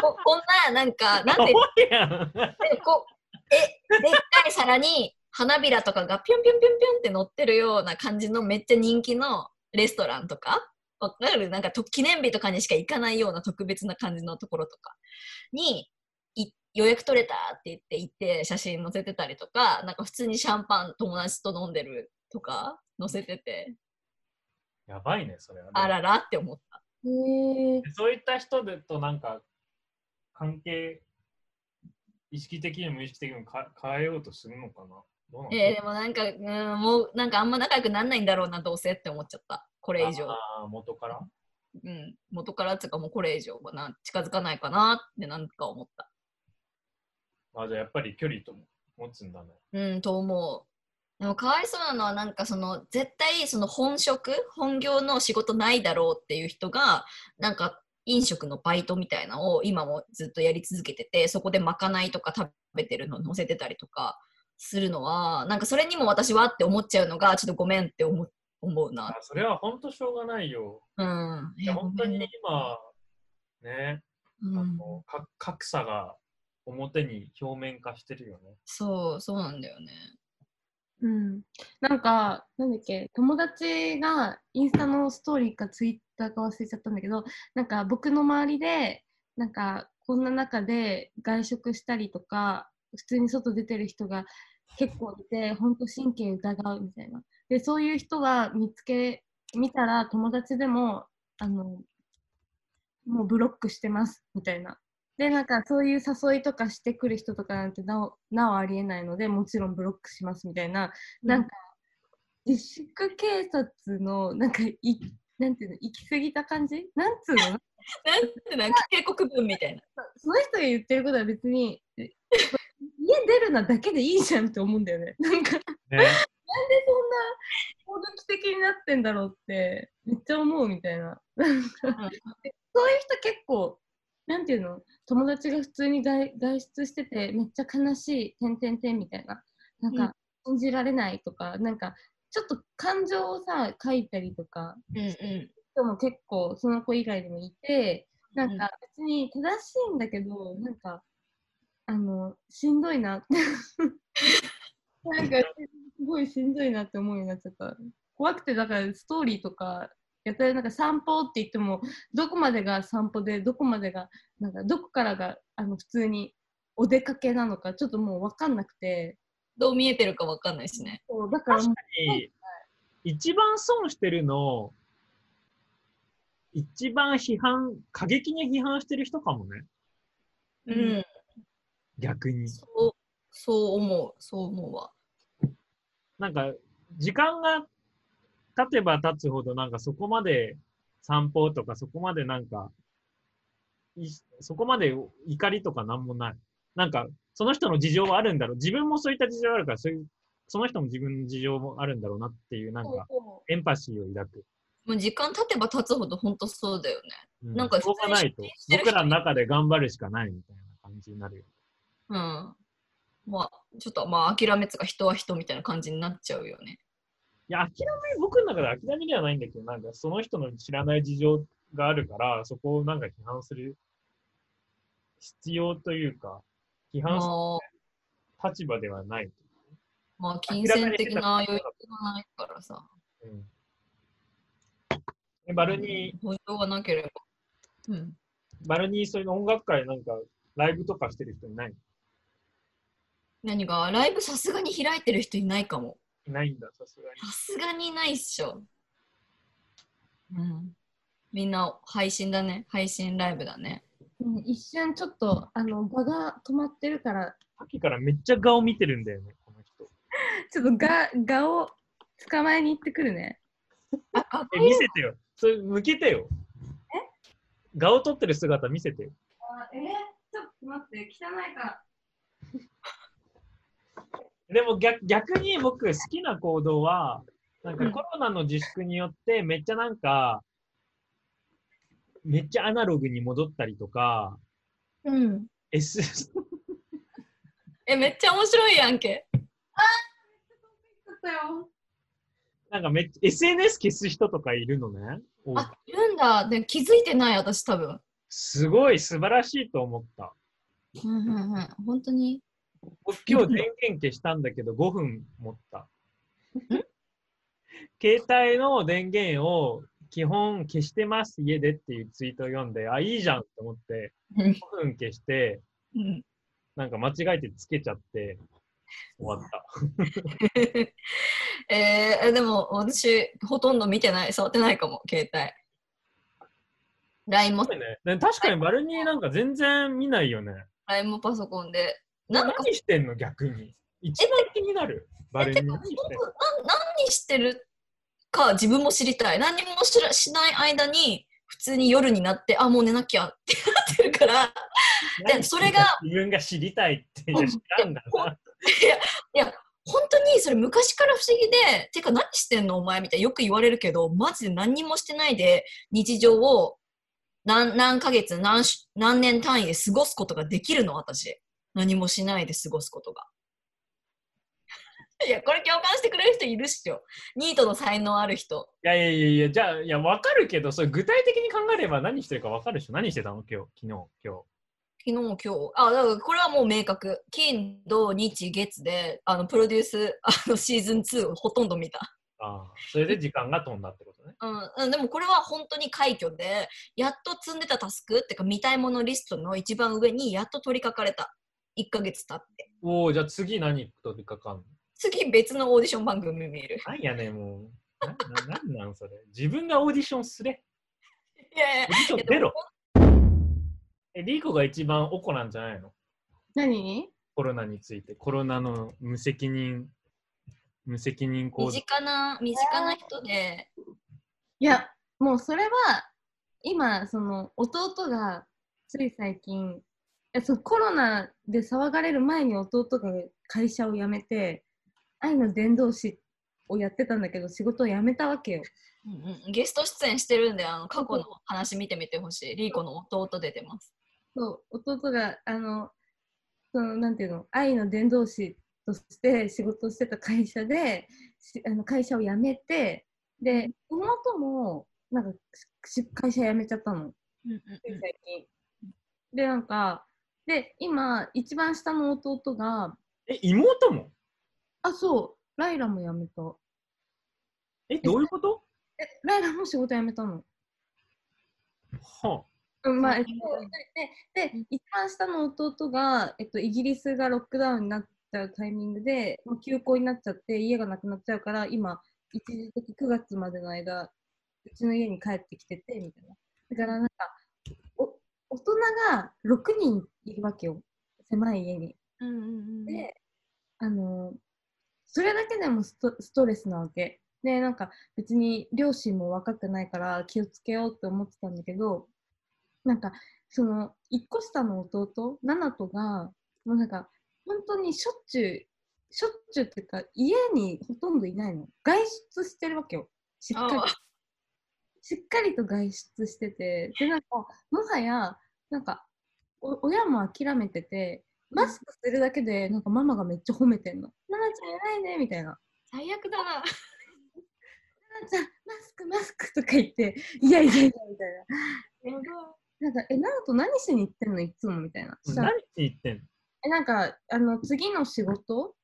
ここんななんかなんで怖いやん。でこうえでっかい皿に花びらとかがピョンピョンピョンピョンって乗ってるような感じのめっちゃ人気のレストランとかわかる？なんかと記念日とかにしか行かないような特別な感じのところとかにい予約取れたって言って行って写真載せてたりとかなんか普通にシャンパン友達と飲んでるとか載せてて。やばいね、それはね、あららって思った。そういった人でとなんか関係意識的にも無意識的にもか変えようとするのかな？どうなのえー、でもなんか、うん、もうなんかあんま仲良くなんないんだろうなどうせって思っちゃった。これ以上。あー元から？うん、元からっていうかもうこれ以上はな近づかないかなってなんか思った。あじゃあやっぱり距離とも持つんだね。うん、と思う。でもかわいそうなのはなんかその絶対その本職本業の仕事ないだろうっていう人がなんか飲食のバイトみたいなのを今もずっとやり続けててそこでまかないとか食べてるの載せてたりとかするのはなんかそれにも私はって思っちゃうのがちょっとごめんって思思うなあ。それは本当しょうがないよ。うん。いやえ本当に今ね、うん、あのか格差が表に表面化してるよね。そうそうなんだよね。うん、なんか、なんだっけ、友達がインスタのストーリーかツイッターか忘れちゃったんだけど、なんか僕の周りで、なんかこんな中で外食したりとか、普通に外出てる人が結構いて、本当神経疑うみたいな。で、そういう人が見つけ、見たら友達でも、あの、もうブロックしてますみたいな。で、なんかそういう誘いとかしてくる人とかなんてなおなおありえないので、もちろんブロックしますみたいな、なんか自粛警察のなんかいなんていうの行き過ぎた感じ？なんつうの？なんてなんか警告文みたいな。その人が言ってることは別にえ 家出るなだけでいいじゃんって思うんだよね。なんかなんでそんなね攻撃的になってんだろうってめっちゃ思うみたいな。そういう人結構なんていうの？友達が普通に外外出しててめっちゃ悲しい点点点みたいな。なんか、信じられないとかなんかちょっと感情をさ書いたりとかうんうん。人も結構その子以外でもいてなんか別に正しいんだけどなんかあのしんどいなって。なんかすごいしんどいなって思うようになっちゃった。怖くてだからストーリーとかやったらなんか散歩って言ってもどこまでが散歩でどこまでがなんかどこからがあの普通にお出かけなのかちょっともう分かんなくてどう見えてるかわかんないしね。そうだからもうに一番損してるの、一番批判、過激に批判してる人かもね。ううんん。逆に。そう、そう思う。そう思うわ。なんか、時間が経てば経つほど、なんかそこまで散歩とか、そこまでなんか、いそこまで怒りとかなんもない。なんか、その人の事情はあるんだろう。自分もそういった事情あるから、そういう、その人も自分の事情もあるんだろうなっていう、なんか、エンパシーを抱く。もう時間経てば経つほど本当そうだよね。うなんかしょうがないと僕らの中で頑張るしかないみたいな感じになるよ。うん。まあ、ちょっとまあ諦めつか人は人みたいな感じになっちゃうよね。いや、諦め、僕の中で諦めではないんだけど、なんかその人の知らない事情があるから、そこをなんか批判する必要というか、批判すまあ、る立場ではない。まあ、金銭的な余裕がないからさ。うん、えバルニー、保証がなければ。うん。バルニー、そういう音楽会なんかライブとかしてる人いない？何が？ライブさすがに開いてる人いないかも。いないんだ、さすがに。さすがにいないっしょ。うん。みんな配信だね。配信ライブだね。うん一瞬ちょっとあの場が止まってるからさっきからめっちゃ顔見てるんだよね、この人。ちょっとが画を捕まえに行ってくるね。え、見せてよ。それ向けてよ。顔撮ってる姿見せてよ。あえ？ー、ちょっと待って汚いから。でも逆逆に僕好きな行動は、なんかうんコロナの自粛によってめっちゃなんか、めっちゃアナログに戻ったりとか、うん。S、え、めっちゃ面白いやんけ。ちょっとよ。なんかめっちゃ SNS 消す人とかいるのね。おあ、いるんだ。で気づいてない、私多分。すごい素晴らしいと思った。うんうんうん。本当に？僕今日電源消したんだけど5分持った。携帯の電源を基本消してます家でっていうツイートを読んで、あ、いいじゃんって思ってうん5分消して、うん。なんか間違えてつけちゃって終わった。えー、でも私、ほとんど見てない、触ってないかも、携帯。LINE も、確かにバルニーなんか全然見ないよね。LINE もパソコンで。何してんの逆に？一番気になる。バルニー何してるか自分も知りたい。何もしらしない間に、普通に夜になって、あ、もう寝なきゃってなってるから、でそれが自分が知りたいっていや知らんだな。いや、本当にそれ昔から不思議で、てか何してんのお前みたいなよく言われるけど、マジで何にもしてないで日常を何何ヶ月何し、何年単位で過ごすことができるの私。何もしないで過ごすことが。いや、これ共感してくれる人いるっしょ。ニートの才能ある人。いやいやいやいや、じゃあ、いや、わかるけど、それ具体的に考えれば何してるかわかるでしょ。何してたの？今日、昨日、今日。昨日、今日。あ、だからこれはもう明確。金、土、日、月で、あの、プロデュース、あの、シーズン2をほとんど見た。ああ、それで時間が飛んだってことね。うん、うんでもこれは本当に快挙で、やっと積んでたタスクっていうか見たいものリストの一番上にやっと取り掛かれた。1ヶ月経って。おお、じゃあ次何取りかかんの？次別のオーディション番組見る。なんやねんもう。なななんなんそれ？自分がオーディションすれ？いやいやオーディション出ろ。え、リーコが一番おこなんじゃないの？何？コロナについて。コロナの無責任、無責任行動。身近な、身近な人で、いや、もうそれは、今、その、弟が、つい最近、そのコロナで騒がれる前に弟が会社を辞めて、愛の伝道師をやってたんだけど、仕事を辞めたわけよ。うんうん、ゲスト出演してるんで、あの過去の話見てみてほしい。リーコの弟出てます。そう、弟が、あの、その、なんていうの、愛の伝道師として仕事をしてた会社で、しあの会社を辞めて、で、妹も、なんか、し会社辞めちゃったの。うんうんつい最近。で、なんか、で、今、一番下の弟が、え、妹も？あ、そう、ライラも辞めた。え、どういうこと？え、ライラも仕事辞めたの。はうん、まあ、えっとうん、で、で、一番下の弟が、えっと、イギリスがロックダウンになっちゃうタイミングで、もう休校になっちゃって、家がなくなっちゃうから、今、一時的9月までの間、うちの家に帰ってきてて、みたいな。だから、なんか、お大人が6人いるわけよ。狭い家に。うんうんうんで、あの、それだけでもストストレスなわけ。で、なんか別に両親も若くないから気をつけようって思ってたんだけど、なんか、その、一個下の弟、ナナトが、もうなんか、本当にしょっちゅう、しょっちゅうっていうか、家にほとんどいないの。外出してるわけよ。しっかりあ。しっかりと外出してて、で、なんか、もはや、なんか、お親も諦めてて、マスクするだけで、なんかママがめっちゃ褒めてんの。ナナちゃん偉いね、みたいな。最悪だな。ナナちゃん、マスク、マスクとか言って、いやいやいや、みたいな。なんか、え、ナナと何しに行ってんのいつも？みたいな。したら何言ってんの？えなんかあの次の仕事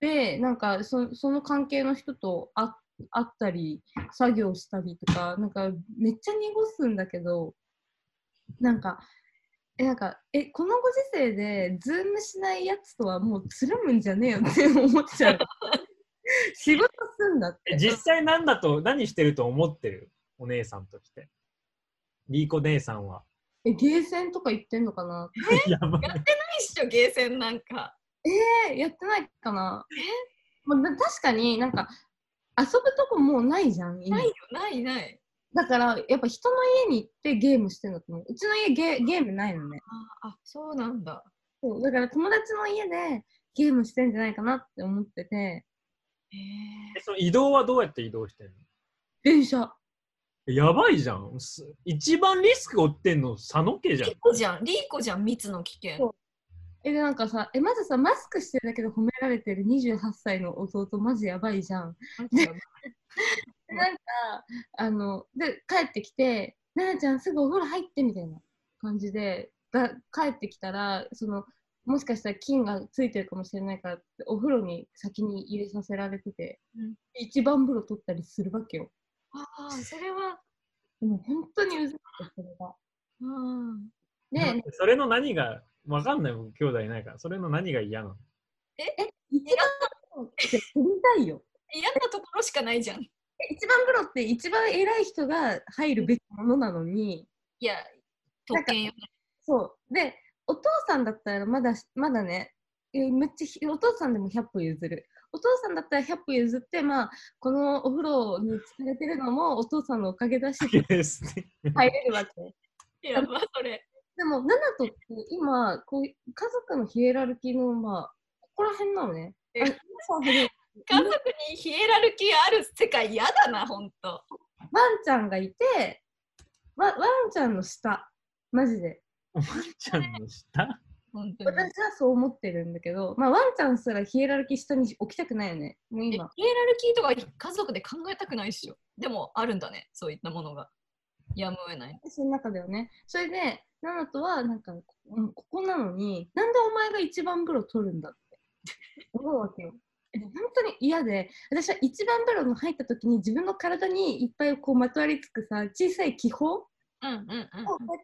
でなんかそその関係の人と会会ったり作業したりとかなんかめっちゃ濁すんだけどなんかえなんかえこのご時世でズームしないやつとはもうつるむんじゃねえよって 思っちゃう 仕事すんだってえ実際何だと、何してると思ってる？お姉さんとして。リーコ姉さんは。えゲーセンとか行ってんのかな？やばいやってないっしょ、ゲーセンなんか。えやってないかな？まあ、な確かになんか遊ぶとこもうないじゃん今ないよ、ないない。だからやっぱ人の家に行ってゲームしてんだと思う。うちの家ゲゲームないのね。あ、あそうなんだ。そうだから友達の家でゲームしてんじゃないかなって思ってて。へえその移動はどうやって移動してんの？電車。やばいじゃん。す一番リスク負ってんの佐野家じゃん。リー。コじゃん、リーコじゃん、密の危険。そう。えでなんかさえまずさマスクしてるだけで褒められてる28歳の弟マジやばいじゃん。で なんかあので帰ってきて「奈々ちゃんすぐお風呂入って」みたいな感じでが帰ってきたらそのもしかしたら菌がついてるかもしれないからってお風呂に先に入れさせられてて、うん。一番風呂取ったりするわけよ。ああ、それは。でも本当にうずくてそれが。うん。でそれの何が、わかんないもん、兄弟いないか。ら。それの何が嫌なの？一番風呂って取りたいよ嫌なところしかないじゃん。い一番風呂って一番偉い人が入るべきものなのにや、特権よね。そう。で、お父さんだったらまだ、まだね、えーめっちゃひ、お父さんでも100歩譲る。お父さんだったら100歩譲って、まあ、このお風呂に疲れてるのもお父さんのおかげだし、ですね入れるわけ。やば、それ。でも、ナナトって今、こう家族のヒエラルキーの、まあ、ここら辺なのね。え家族にヒエラルキーある世界嫌だな、ほんと。ワンちゃんがいて、ワワンちゃんの下、マジで。おばあちゃんの下？本当に。私はそう思ってるんだけど、まあ、ワンちゃんすらヒエラルキー下に置きたくないよね。もうえヒエ今。ラルキーとか家族で考えたくないっしょ。でもあるんだね、そういったものが。やむを得ない。私の中ではね。それで、ナナとは、なんか、うんここなのに、なんでお前が一番風呂取るんだって思うわけよ。え本当に嫌で、私は一番風呂の入った時に自分の体にいっぱいこうまとわりつくさ、小さい気泡うんうんうん。うやっ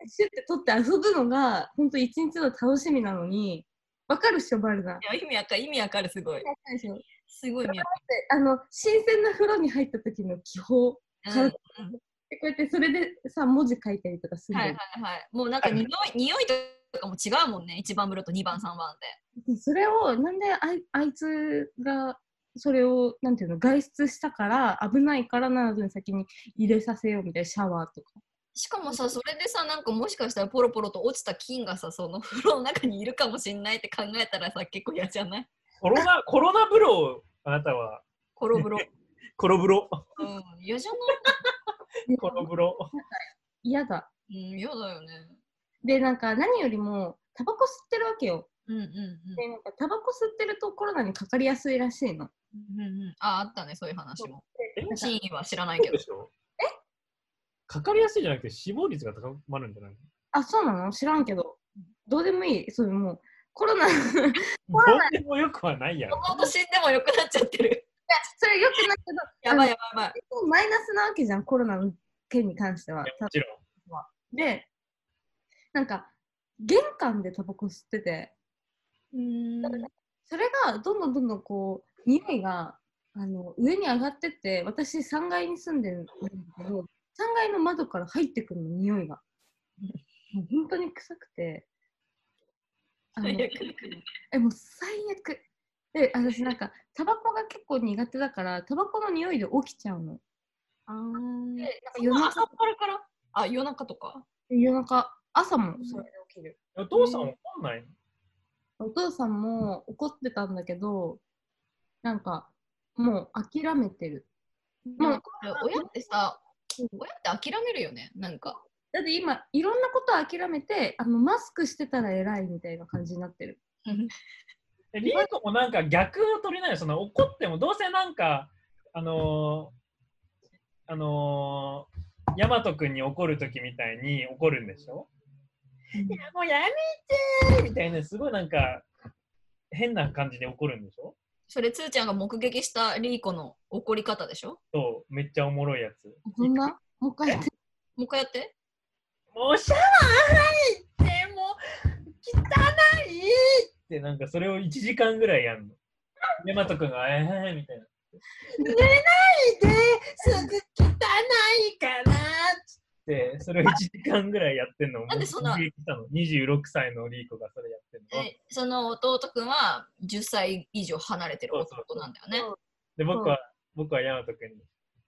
てシュッて取って遊ぶのが、本当一日の楽しみなのに、わかるっしょ、バルナ。意味わかる、意味わかる、すごい。すごいあの、新鮮な風呂に入った時の気泡。る。体うんでこうやってそれでさ、文字書いたりとかするのはいはいはい。もうなんか匂い匂いとかも違うもんね、1番風呂と2番、3番で。それをなんであいあいつがそれをなんていうの外出したから危ないからなどに先に入れさせようみたいなシャワーとかしかもさ、それでさ、なんかもしかしたらポロポロと落ちた菌がさ、その風呂の中にいるかもしんないって考えたらさ、結構嫌じゃない？コロナ、コロナ風呂をあなたは、コロ風呂。コロ風呂。うん、嫌じゃない？コロ風呂。嫌だうん、嫌だよね。でなんか何よりもタバコ吸ってるわけよ。うんうんうん。でなんかタバコ吸ってるとコロナにかかりやすいらしいの。うんうんうん。あ、あったね、そういう話も。真意は知らないけど。え？かかりやすいじゃなくて死亡率が高まるんじゃない？あそうなの？知らんけど。どうでもいい。そうもうコロナ いやどうでもよくはないやろ。ほんと死んでもよくなっちゃってる。それよくないけどやばいやばいやばい。マイナスなわけじゃんコロナの件に関しては。いやもちろん。でなんか玄関でタバコ吸ってて。うん。それがどんどんどんどんこう匂いがあの上に上がってって私3階に住んでるんだけど3階の窓から入ってくるの匂いが。もう本当に臭くて。あの最悪えもう最悪。で私なんかタバコが結構苦手だからタバコの匂いで起きちゃうの。あー。でなんか夜中朝っぱらから？あ、夜中とか。夜中、朝もそれで起きる。お父さんわかんないの？お父さんも怒ってたんだけど、なんか、もう諦めてる。もう、親ってさ、親って諦めるよね、なんか。だって今、いろんなことを諦めて、あのマスクしてたら偉いみたいな感じになってる。えリーコもなんか逆を取りないよその怒ってもどうせなんかあのー、あのー、ヤマト君に怒るときみたいに怒るんでしょ、いやもうやめてーみたいなすごいなんか変な感じで怒るんでしょ？それ、つーちゃんが目撃したリーコの怒り方でしょ？そうめっちゃおもろいやつそんなもう一回やって。もう一回やって。もうシャワー入ってもう汚いってなんかそれを1時間ぐらいやんの。ヤマト君がえーみたいな。寝ないですぐ汚いからてそれを1時間ぐらいやってんの。なんでそんな目撃したの ?26 歳のリーコがそれやってんの。えその弟くんは10歳以上離れてるそうそう弟なんだよね。で僕は僕はヤマト君に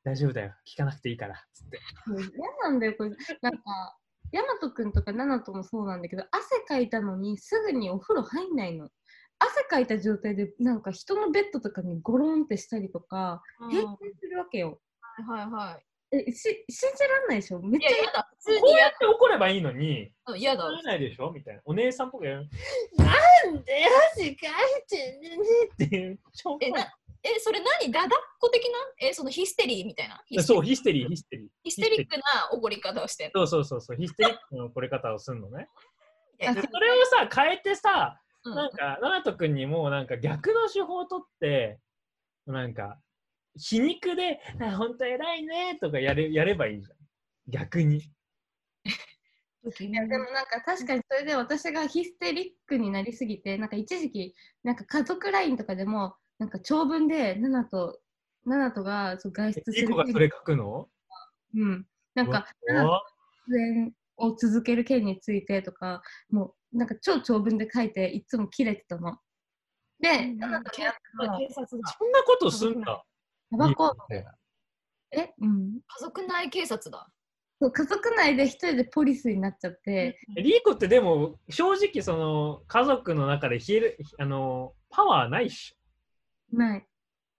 大丈夫だよ聞かなくていいからっつって。もう嫌なんだよ、これ。なんか、ヤマトくんとかナナトもそうなんだけど、汗かいたのにすぐにお風呂入んないの。汗かいた状態で、なんか人のベッドとかにゴロンってしたりとか、平気するわけよ。はいはえ、し信じらんないでしょ？めっい。いちゃや、嫌だ。普通こうやって怒ればいいのに、だ。嫌だ怒。らないでしょ？みたいな。お姉さんっぽくやる。なんで汗かいてんねっていう。ちょえ、なえそれ何？ダダっ子的な？え、そのヒステリーみたいな？ヒステそう、ヒステリー、ヒステリー。ヒステリックな怒り方をしてんの？そうそうそうそう、ヒステリックの怒り方をするのね。それをさ、変えてさ、うんなんか、ナナト君にもなんか逆の手法を取って、なんか、皮肉で、あ本当偉いねとかやれやればいいじゃん。逆に。いやでもなんか確かにそれで私がヒステリックになりすぎてなんか一時期なんか家族 LINE とかでもなんか長文でナナとナナとがそう外出するがそれ書くの？うんなんかナナと出演を続ける件についてとかもうなんか超長文で書いていつも切れてたのでナナと。そんなことすんだ。タバコえ？うん家族内警察だ。そう家族内で一人でポリスになっちゃって、リーコってでも正直その家族の中で冷えるあのパワーないっしょ。ない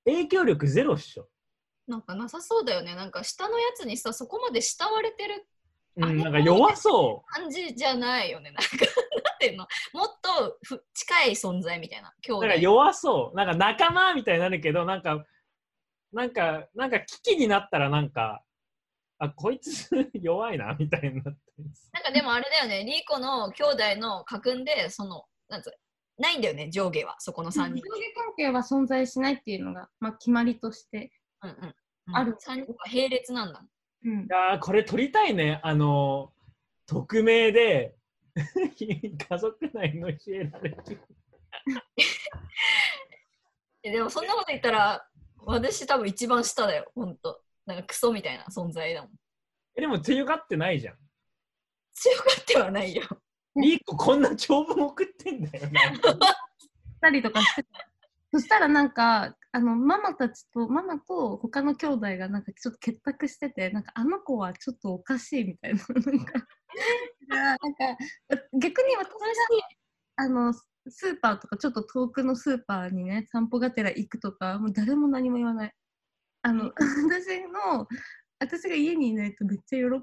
影響力ゼロっしょ。なんかなさそうだよね。なんか下のやつにさ、そこまで慕われてるうん、なんか弱そ感じじゃないよね。なんか、なんていうの？もっとふ近い存在みたいな。兄う。弟なんか弱そう。なんか仲間みたいになるけど、なんか、なんか、なんか危機になったらなんか、あ、こいつ 弱いな、みたいになって。なんかでもあれだよね。リーコの兄弟の家訓で、その、なんつうないんだよね、上下は、そこの3上下人。関係は存在しないっていうのが、まあ、決まりとして、うんうんある3人は並列なんだ。うんい、やーこれ撮りたいね。あの、匿名で、家族内の冷 えられる。えでもそんなこと言ったら、私多分一番下だよ、ほんと。なんかクソみたいな存在だもん。えでも強がってないじゃん。強がってはないよ。リーコこんな長文送ってんだよ。なんかしたりとかしてた。そしたらなんか、あの、ママたちと、ママと他の兄弟がなんかちょっと結託してて、なんかあの子はちょっとおかしいみたいな。なんか、なんか逆に私が、あの、スーパーとかちょっと遠くのスーパーにね、散歩がてら行くとか、もう誰も何も言わない。あの、私の、私が家にいないとめっちゃ喜ぶ。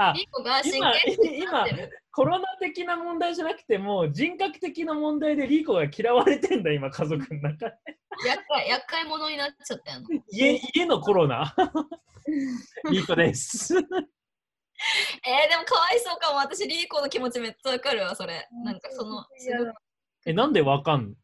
あリーコが神今今ってる。コロナ的な問題じゃなくても人格的な問題でリーコが嫌われてんだ今家族の中で厄介厄介者になっちゃったよな。家家のコロナ リーコです えー、でもかわいそうかも。私、リーコの気持ちめっちゃわかるわ、それ。なんかその、えなんでわかんの？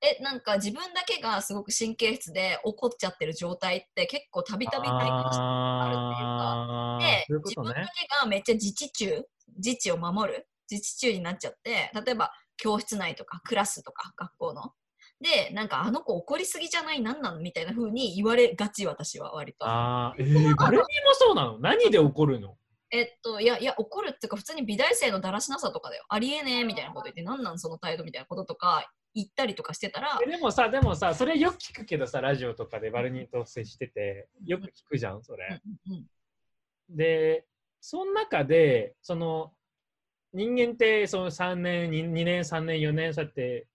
え、なんか自分だけがすごく神経質で怒っちゃってる状態って結構たびたび体験してあーでそういうこ自分だけがめっちゃ自治中自治を守る自治中になっちゃって例えば教室内とかクラスとか学校の。でなんかあの子怒りすぎじゃない何なのみたいな風に言われがち私は割と。あーえー、バルニーもそうなの？何で怒るの？えっといやいや怒るっていうか普通に美大生のだらしなさとかだよ。ありえねえみたいなこと言って何なんその態度みたいなこととか言ったりとかしてたらえでもさでもさそれよく聞くけどさラジオとかでバルニーと接しててよく聞くじゃんそれ、うんうんで、その中で、その、人間ってその3年、2, 2年、3年、4年、そうやって、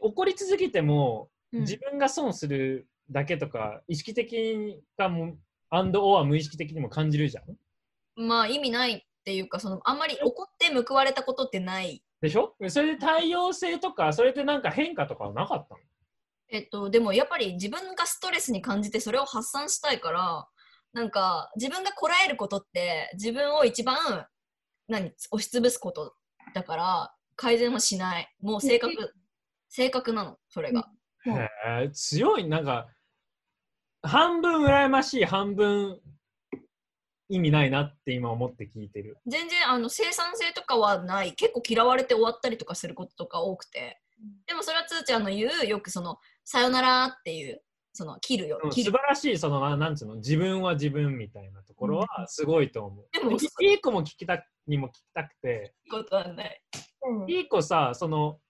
怒り続けても、うん。自分が損するだけとか、意識的にかも、アンドオア無意識的にも感じるじゃん。まあ意味ないっていうかそのあんまり怒って報われたことってない。でしょ？それで対応性とか、それでなんか変化とかはなかったの？えっとでもやっぱり自分がストレスに感じてそれを発散したいからなんか自分がこらえることって自分を一番何？押しつぶすことだから改善はしない。もう性格性格なのそれが。うんへえ強い、なんか、半分羨ましい、半分意味ないなって今思って聞いてる。全然あの生産性とかはない結構嫌われて終わったりとかすることとか多くてでもそれはつーちゃんの言うよくその「さよなら」っていうその切るようん切る素晴らしい、その、ななんつうの、自分は自分みたいなところはすごいと思う。でもいいい子も聞きたにも聞きたくて、ことはない。うんいい子さ、その、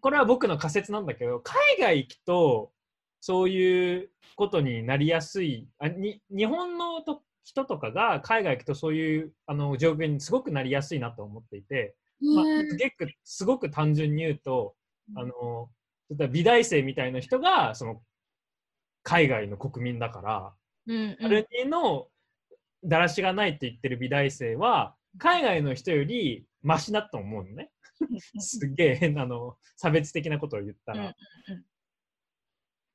これは僕の仮説なんだけど、海外行くと、そういうことになりやすい、あに日本のと人とかが海外行くとそういうあの状況にすごくなりやすいなと思っていて、まあ、すげくすごく単純に言うと、あの例えば美大生みたいな人がその海外の国民だから、うんあれのだらしがないって言ってる美大生は海外の人よりマシだと思うのね。すっげえ変なあの差別的なことを言ったら。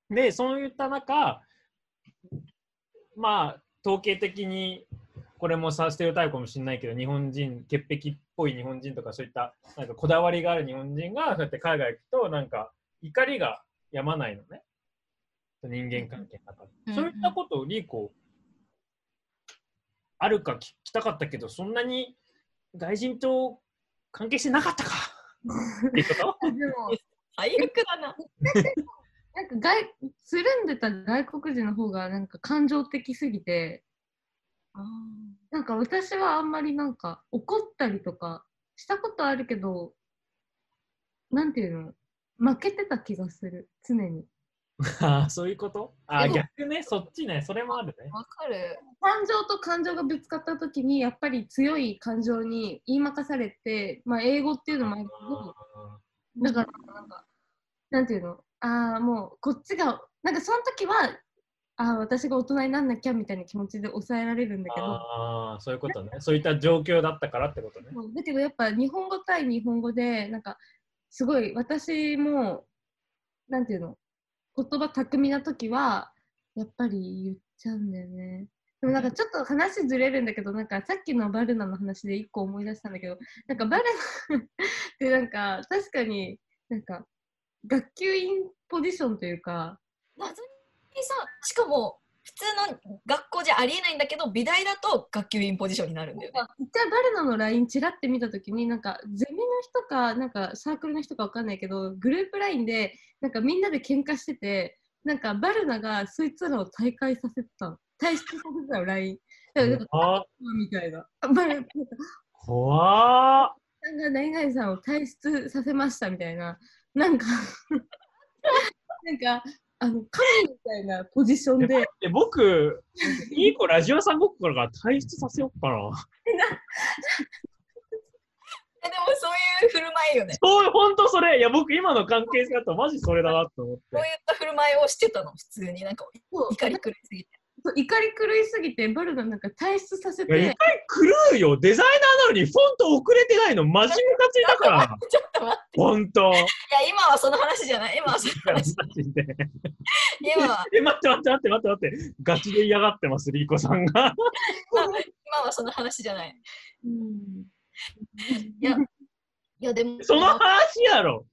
で、そういった中、まあ、統計的に、これもさ、ステレオタイプかもしれないけど、日本人、潔癖っぽい日本人とか、そういった、なんかこだわりがある日本人が、そうやって海外行くと、なんか、怒りが止まないのね。人間関係の中で。うんそういったことをリーコ、あるか聞きたかったけど、そんなに外人と関係してなかったか っていうこと？でも 最悪だな。なんか外つるんでた外国人の方がなんか感情的すぎてなんか私はあんまりなんか怒ったりとかしたことあるけどなんていうの？負けてた気がする。常に。ああ、そういうこと？ああ、逆ね、そっちね、それもあるね。わかる。感情と感情がぶつかった時にやっぱり強い感情に言いまかされてまあ英語っていうのもあるけどだからなんかなんていうの？ああもうこっちがなんかその時はああ私が大人になんなきゃみたいな気持ちで抑えられるんだけどああ、そういうことね。そういった状況だったからってことね。だけどやっぱ日本語対日本語でなんかすごい私もなんていうの言葉巧みな時はやっぱり言っちゃうんだよね。でもなんかちょっと話ずれるんだけどなんかさっきのバルナの話で一個思い出したんだけどなんかバルナってなんか確かになんか学級委員ポジションというか謎にさ、しかも普通の学校じゃありえないんだけど、美大だと学級委員ポジションになるんだよね。一回バルナの LINE チラって見たときになんかゼミの人かなんかサークルの人かわかんないけどグループ LINE でなんかみんなで喧嘩しててなんかバルナがそいつらを退会させてたの。退出させてたの LINE みたいな。バルナ怖さんが何々さんを退出させましたみたいななんか なんかあの神みたいなポジションでえ僕、いい子ラジオさんごっこから退出させようかな。えでもそういう振る舞いよね。そう、ほんとそれ。いや、僕今の関係性だとマジそれだなと思って。こういった振る舞いをしてたの、普通に。なんか怒り狂いすぎて。そう怒り狂いすぎてバルナなんか退出させて回狂うよ。デザイナーなのにフォント遅れてないのマジムカついたから。ちょっと待って。ほんと。いや、今はその話じゃない。今はそのマ話。今は、え、待って待って待って待って待って。ガチで嫌がってます、リーコさんが。今はその話じゃない。うんいや、いやでも、その話やろ。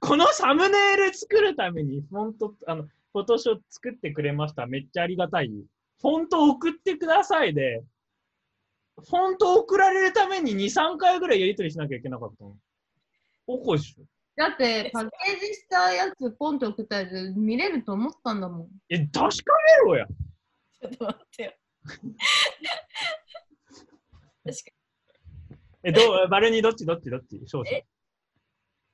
このサムネイル作るためにフォント、あの、フォトショー作ってくれました。めっちゃありがたい。フォント送ってくださいで、フォント送られるために2、3回ぐらいやり取りしなきゃいけなかったの。おこしょ。だってパッケージしたやつポンと送ったやつ見れると思ったんだもんえ、確かめろや。ちょっと待ってよ。確かえ、どう、バルニーどっち？どっち？どっち？勝者え？に。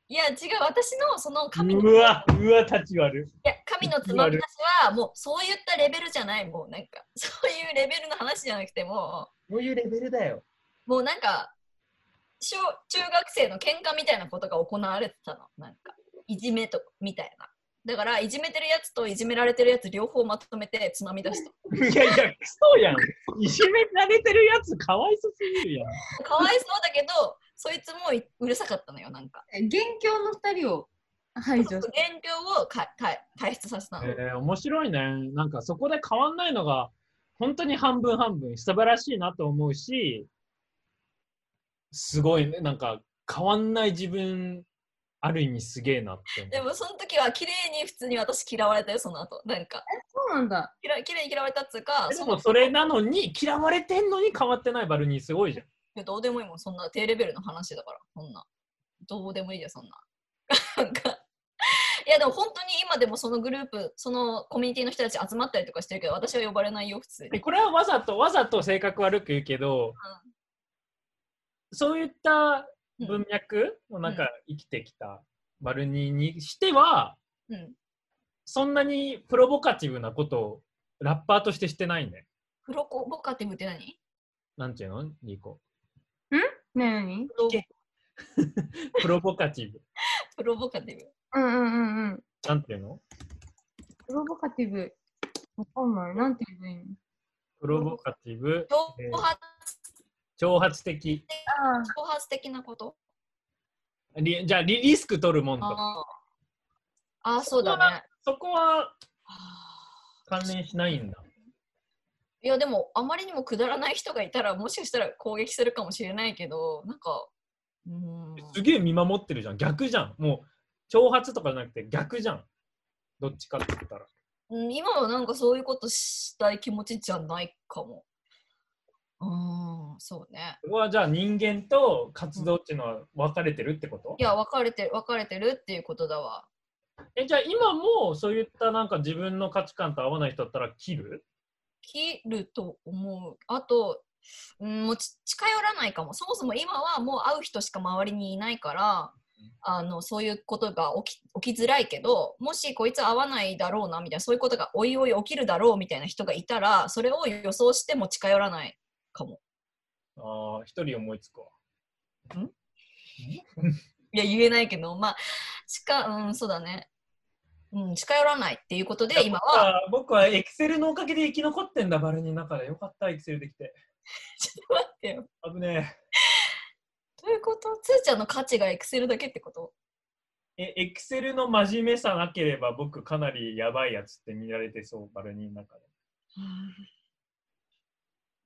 いや、違う、私のその紙に、うわ、うわ、立ち悪い。いや紙みのつまみ出しはもうそういったレベルじゃないもうなんか そういうレベルの話じゃなくてもそういうレベルだよ。うもうなんか小中学生の喧嘩みたいなことが行われてたのなんかいじめとみたいなだからいじめてるやつといじめられてるやつ両方まとめてつまみ出したいやいや、クソやん。いじめられてるやつかわいそすぎるやん。かわいそうだけどそいつもいうるさかったのよなんか元凶の二人を排除現況をかか退出させたの、えー、面白いね。なんかそこで変わんないのが、本当に半分半分素晴らしいなと思うし、すごいね。なんか変わんない自分、ある意味すげえなって思う。でもその時は綺麗に普通に私嫌われたよその後なんかそうなんだ。きら綺麗に嫌われたっつうかでそのもそれなのに、嫌われてんのに変わってないバルニーすごいじゃん。いやどうでもいいもん。そんな低レベルの話だから。そんな。どうでもいいよそんな。いやでも本当に今でもそのグループそのコミュニティの人たち集まったりとかしてるけど私は呼ばれないよ普通に。でこれはわざとわざと性格悪く言うけど、そういった文脈をなんか生きてきたバルニーにしては、うん。そんなにプロボカティブなことをラッパーとしてしてないね。プロコボカティブって何？なんていうの？ニコ。ねえ何？プロけ プロボカティブ。プロボカティブうんうんうんうん。なんていうの？プロボカティブ。わかんない。なんていいの？プロボカティブ、挑発挑発的。あ挑発的なこと？リじゃあリリスク取るもんと。あーあーそうだねそこはあ関連しないんだ。ーいやでもあまりにもくだらない人がいたらもしかしたら攻撃するかもしれないけどなんかうーんすげえ見守ってるじゃん。逆じゃん。もう挑発とかじゃなくて逆じゃん。どっちかって言ったら。うん今はなんかそういうことしたい気持ちじゃないかも。うーん、そうね。そこはじゃあ人間と活動っていうのは分かれてるってこと？いや、分かれてる、分かれてるっていうことだわ。えじゃあ今もそういったなんか自分の価値観と合わない人だったら切る？切ると思う。あと、うん、もうち近寄らないかも。そもそも今はもう会う人しか周りにいないから、あのそういうことが起き起きづらいけどもしこいつ会わないだろうなみたいなそういうことがおいおい起きるだろうみたいな人がいたらそれを予想しても近寄らないかも。ああ、一人思いつくわ。いや言えないけどまあ近うんそうだね。うん、近寄らないっていうことで今僕はは僕はエクセルのおかげで生き残ってんだ、バルニーの中で。よかった、エクセルできて。ちょっと待ってよ。危ねどういうこと？つーちゃんの価値がエクセルだけってこと？え。え、エクセルの真面目さなければ僕かなりやばいやつって見られてそう、バルニーの中で。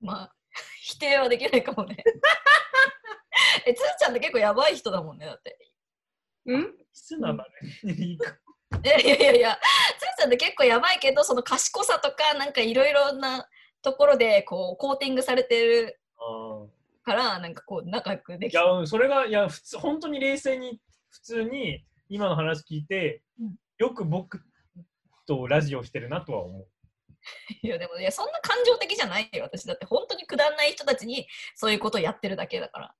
まあ 否定はできないかもね。えつーちゃんって結構やばい人だもんねだって。うん？すな、バルニー。いやいやいやいやつーちゃんって結構やばいけどその賢さとかなんかいろいろなところでこうコーティングされてるからなんかこう仲良くできいや、うんそれが、いや、普通、本当に冷静に、普通に今の話聞いて、うん。よく僕とラジオしてるなとは思う。いやでもいやそんな感情的じゃないよ。私だって本当にくだらない人たちにそういうことをやってるだけだから。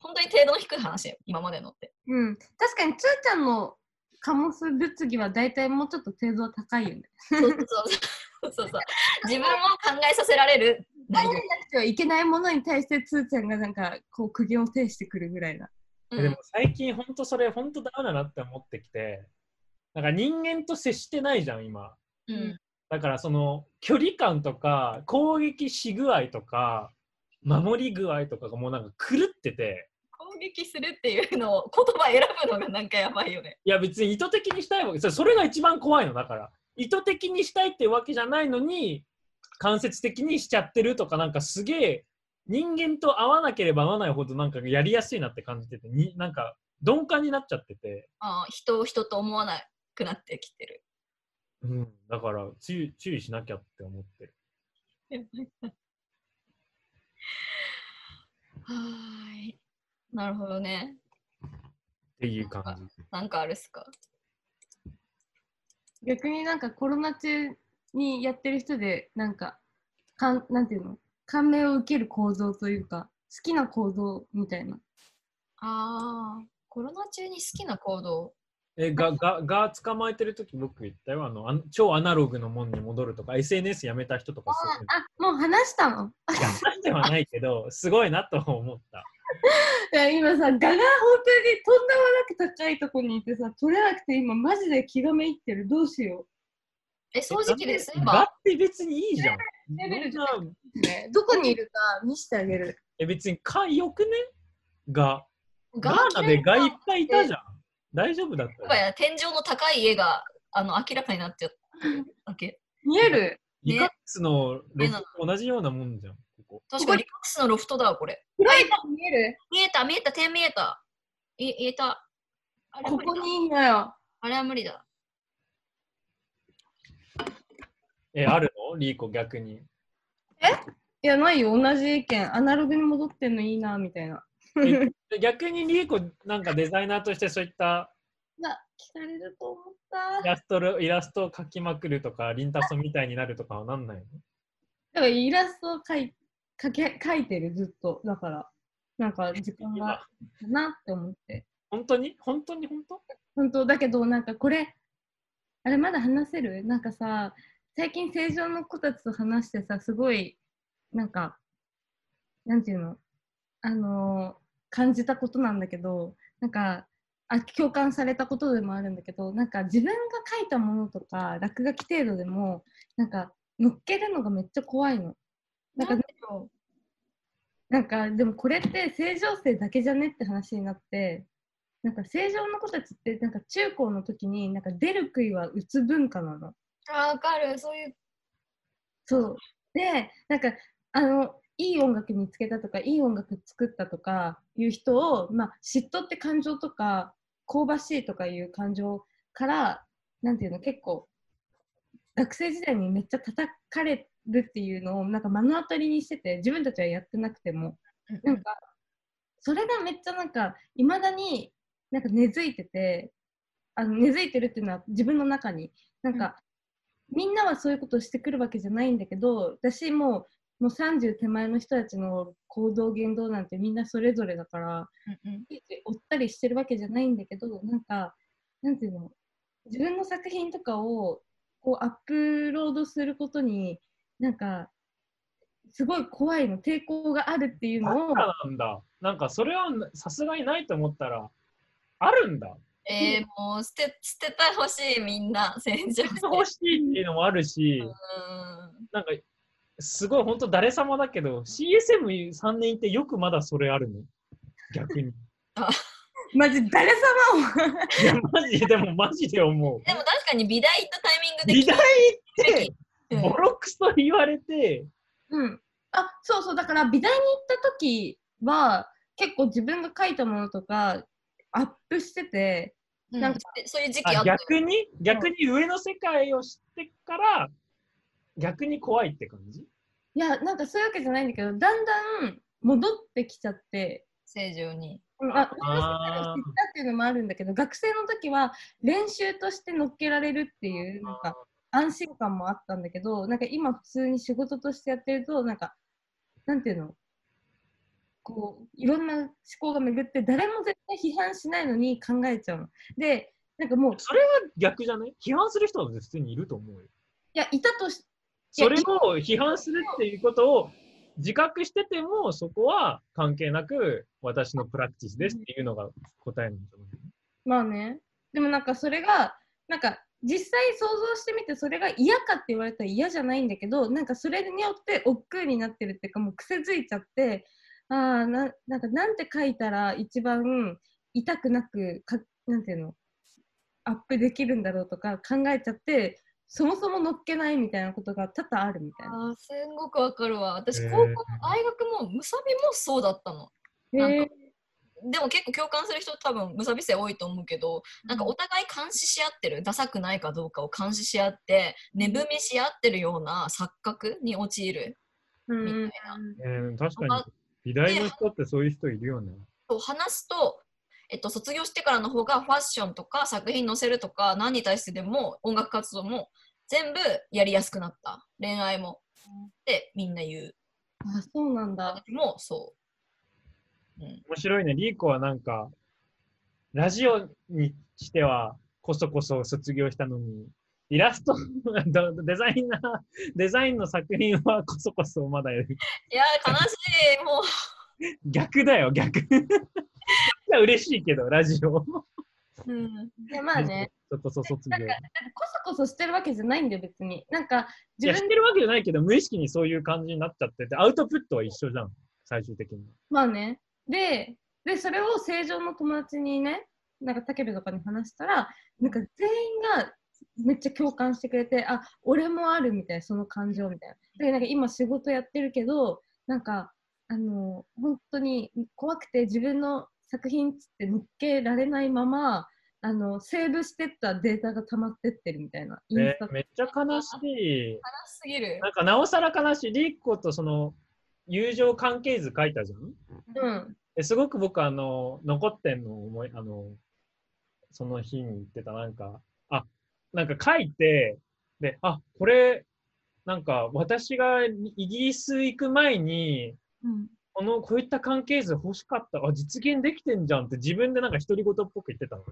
本当に程度の低い話よ今までのって。うん。確かに、つーちゃんの醸す物議は大体もうちょっと程度は高いよね。そうそうそうそうそう自分を考えさせられる内容考えなくてはいけないものに対してつーちゃんがなんかこう苦言を呈してくるぐらいな。うんでも最近本当それ本当ダメだなって思ってきて、なんか人間と接してないじゃん、今。うんだからその距離感とか攻撃し具合とか守り具合とかがもうなんか狂ってて、攻撃するっていうのを言葉選ぶのがなんかやばいよね。いや別に意図的にしたいわけそれが一番怖いのだから。意図的にしたいってわけじゃないのに間接的にしちゃってるとかなんかすげえ人間と合わなければ合わないほどなんかやりやすいなって感じててになんか鈍感になっちゃってて、あー人を人と思わなくなってきてる。うん、だから注意注意しなきゃって思ってる。はーいなるほどねっていう感じなんかあるっすか？逆になんかコロナ中にやってる人でなんかかんなんていうの？感銘を受ける構造というか好きな構造みたいな。あーコロナ中に好きな行動？え、が、が、が捕まえてるとき僕言ったよ。あの、あの超アナログのもんに戻るとか、SNS やめた人とか。あ、もう話したの？いや、話ではないけど、すごいなと思った。いや今さ、ガが本当にとんでもなく高いとこにいてさ、取れなくて今マジで気がめいってる。どうしよえ、掃除機ですが今って別にいいじゃん。レベルそんなう。ね、どこにいるか見せてあげる。え、別にかよくね？が。ガガーナでガいっぱいいたじゃん。大丈夫だったよ。や天井の高い家があの明らかになっちゃったわけ。見えるリカックスの同じようなもんじゃん。ここ確かにリカックスのロフトだわ、これ。見える？見えた、見えた、点見えた。い言えた。ここにいんのよ。あれは無理だ。え、あるの？リーコ逆に。いや、ないよ。同じ意見。アナログに戻ってんのいいな、みたいな。え逆にリーコなんかデザイナーとしてそういったが聞かれると思った。イラストルイラストを描きまくるとか、リンタソみたいになるとかはなんないの？だからイラストを描い描け描いてる、ずっと。だから、なんか時間がだなって思って。本当に？本当に本当？本当だけど、なんかこれ、あれまだ話せる？なんかさ、最近正常の子たちと話してさ、すごい、なんか、なんていうの？あのー感じたことなんだけど、なんか、あ共感されたことでもあるんだけど、なんか自分が書いたものとか、落書き程度でも、なんか、乗っけるのがめっちゃ怖いの。なんか、でよなんかでもこれって正常性だけじゃねって話になってなんか正常の子たちってなんか中高の時になんか出る杭は打つ文化なの。あ、わかる。そういう。そうでなんかあのいい音楽見つけたとかいい音楽作ったとかいう人を、まあ、嫉妬って感情とか香ばしいとかいう感情からなんていうの結構学生時代にめっちゃ叩かれるっていうのをなんか目の当たりにしてて自分たちはやってなくても。なんか、それがめっちゃなんか、いまだになんか根付いてて、あの根付いてるっていうのは自分の中に、なんか、みんなはそういうことをしてくるわけじゃないんだけど、私もう、もう30手前の人たちの行動、言動なんてみんなそれぞれだから、うんうん。追ったりしてるわけじゃないんだけど、なんか、なんていうの、自分の作品とかをこうアップロードすることに、なんか、すごい怖いの、抵抗があるっていうのを、だからなんだ。なんかそれはさすがにないと思ったら、あるんだ。えー、もう捨て捨ててほしい、みんな、戦場で。欲しいっていうのもあるし、うんなんかすごい本当誰様だけど、CSM3 年いてよくまだそれあるの？逆に。マジ誰様を？いや、マジでもマジで思う。でも確かに美大行ったタイミングで美大聞いってボロクソ言われて、うん。あ、そうそう、だから美大に行った時は、結構自分が書いたものとか、アップしてて、うん。なんかそういう時期ああったよ。逆に？逆に上の世界を知ってから逆に怖いって感じ？いや、なんかそういうわけじゃないんだけど、だんだん戻ってきちゃって、正常に。うんあ、上の世界を知ったっていうのもあるんだけど、学生の時は練習として乗っけられるっていう、なんか安心感もあったんだけど、なんか今普通に仕事としてやってると、なんか、なんていうの？こう、いろんな思考が巡って、誰も絶対批判しないのに考えちゃうの。で、なんかもう、いそれは逆じゃない？批判する人は普通にいると思うよ。や、いたとしそれを批判するっていうことを自覚してても、そこは関係なく私のプラクティスですっていうのが答えなんじゃないまあね。でもなんかそれが、なんか実際想像してみてそれが嫌かって言われたら嫌じゃないんだけど、なんかそれによって億劫になってるっていうかもう癖づいちゃって、ああ、ななんかなんて書いたら一番痛くなくか、なんていうの、アップできるんだろうとか考えちゃって、そもそも乗っけないみたいなことが多々あるみたいな。あーすんごくわかるわ。私、高校も大学もムサビもそうだったの。なんかへえでも結構共感する人多分ムサビ生多いと思うけど、なんかお互い監視し合ってる、ダサくないかどうかを監視し合って、寝踏みし合ってるような錯覚に陥る。うん。みたいな。えー確かに。美大の人ってそういう人いるよね。と話すと、えっと、卒業してからの方がファッションとか作品載せるとか何に対してでも音楽活動も全部やりやすくなった。恋愛も。ってみんな言う。あ、そうなんだ。私もそう、うん、面白いね。リーコはなんか、ラジオにしてはこそこそ卒業したのに、イラスト、デザイナー、デザインの作品は こそこそまだやる。いやー、悲しい。もう、逆だよ、逆。いや嬉しいけど、ラジオ。うん。でまあね、そこそ卒業。いなんかこそこそしてるわけじゃないんだよ、別に。なんか、自や、分知ってるわけじゃないけど、無意識にそういう感じになっちゃってて、アウトプットは一緒じゃん、最終的に。まあね。で、で、それを正常の友達にね、なんか、たけるとかに話したら、なんか全員がめっちゃ共感してくれて、あ、俺もあるみたいな、その感情みたいな。で、なんか今仕事やってるけど、なんか、あの、本当に怖くて自分の作品っつって乗っけられないまま、あの、セーブしてったデータが溜まってってるみたいな。インねスタ、めっちゃ悲しい。悲しすぎる。なんか、なおさら悲しい。リーコとその、友情関係図書いたじゃん？うん。ですごく僕、あの、残ってんのを思い、あの、その日に言ってた、なんか、あ、なんか書いて、で、あ、これ、なんか私がイギリス行く前に、うん。この、こういった関係図欲しかった、あ、実現できてんじゃんって自分でなんか独り言っぽく言ってたのね。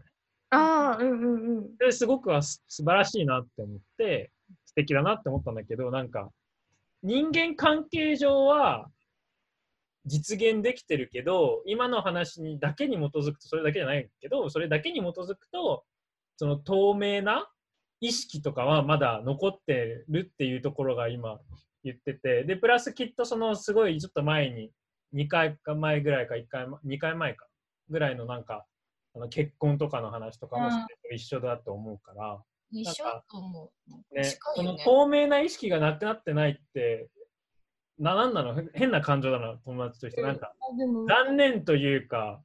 ああ、うんうんうん。ですごくはす素晴らしいなって思って、素敵だなって思ったんだけど、なんか、人間関係上は実現できてるけど、今の話にだけに基づくと、それだけじゃないけど、それだけに基づくと、その透明な意識とかはまだ残ってるっていうところが今言ってて、で、プラスきっとそのすごいちょっと前に、2回か前ぐらいか1回、2回前かぐらいのなんか、あの結婚とかの話とかも一緒だと思うから、一緒だと思う。ね、この。透明な意識がなくなってないって、な、なんなの？へ変な感情だな、友達として。なんか、残念というか、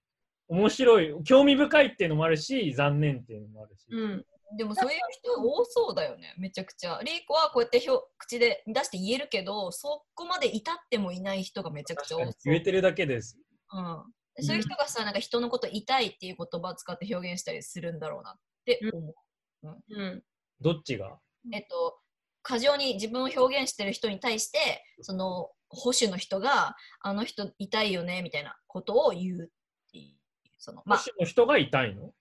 面白い、興味深いっていうのもあるし、残念っていうのもあるし。うん。でもそういう人多そうだよね、めちゃくちゃ。リーコはこうやってひょ口で出して言えるけど、そこまで至ってもいない人がめちゃくちゃ多そう。言えてるだけです。うん、そういう人がさ、なんか人のこと痛いっていう言葉を使って表現したりするんだろうなって思う。うん。どっちが？えっと、過剰に自分を表現してる人に対して、その保守の人が、あの人痛いよねみたいなことを言うっていう。そのまあ、保守の人が痛いの？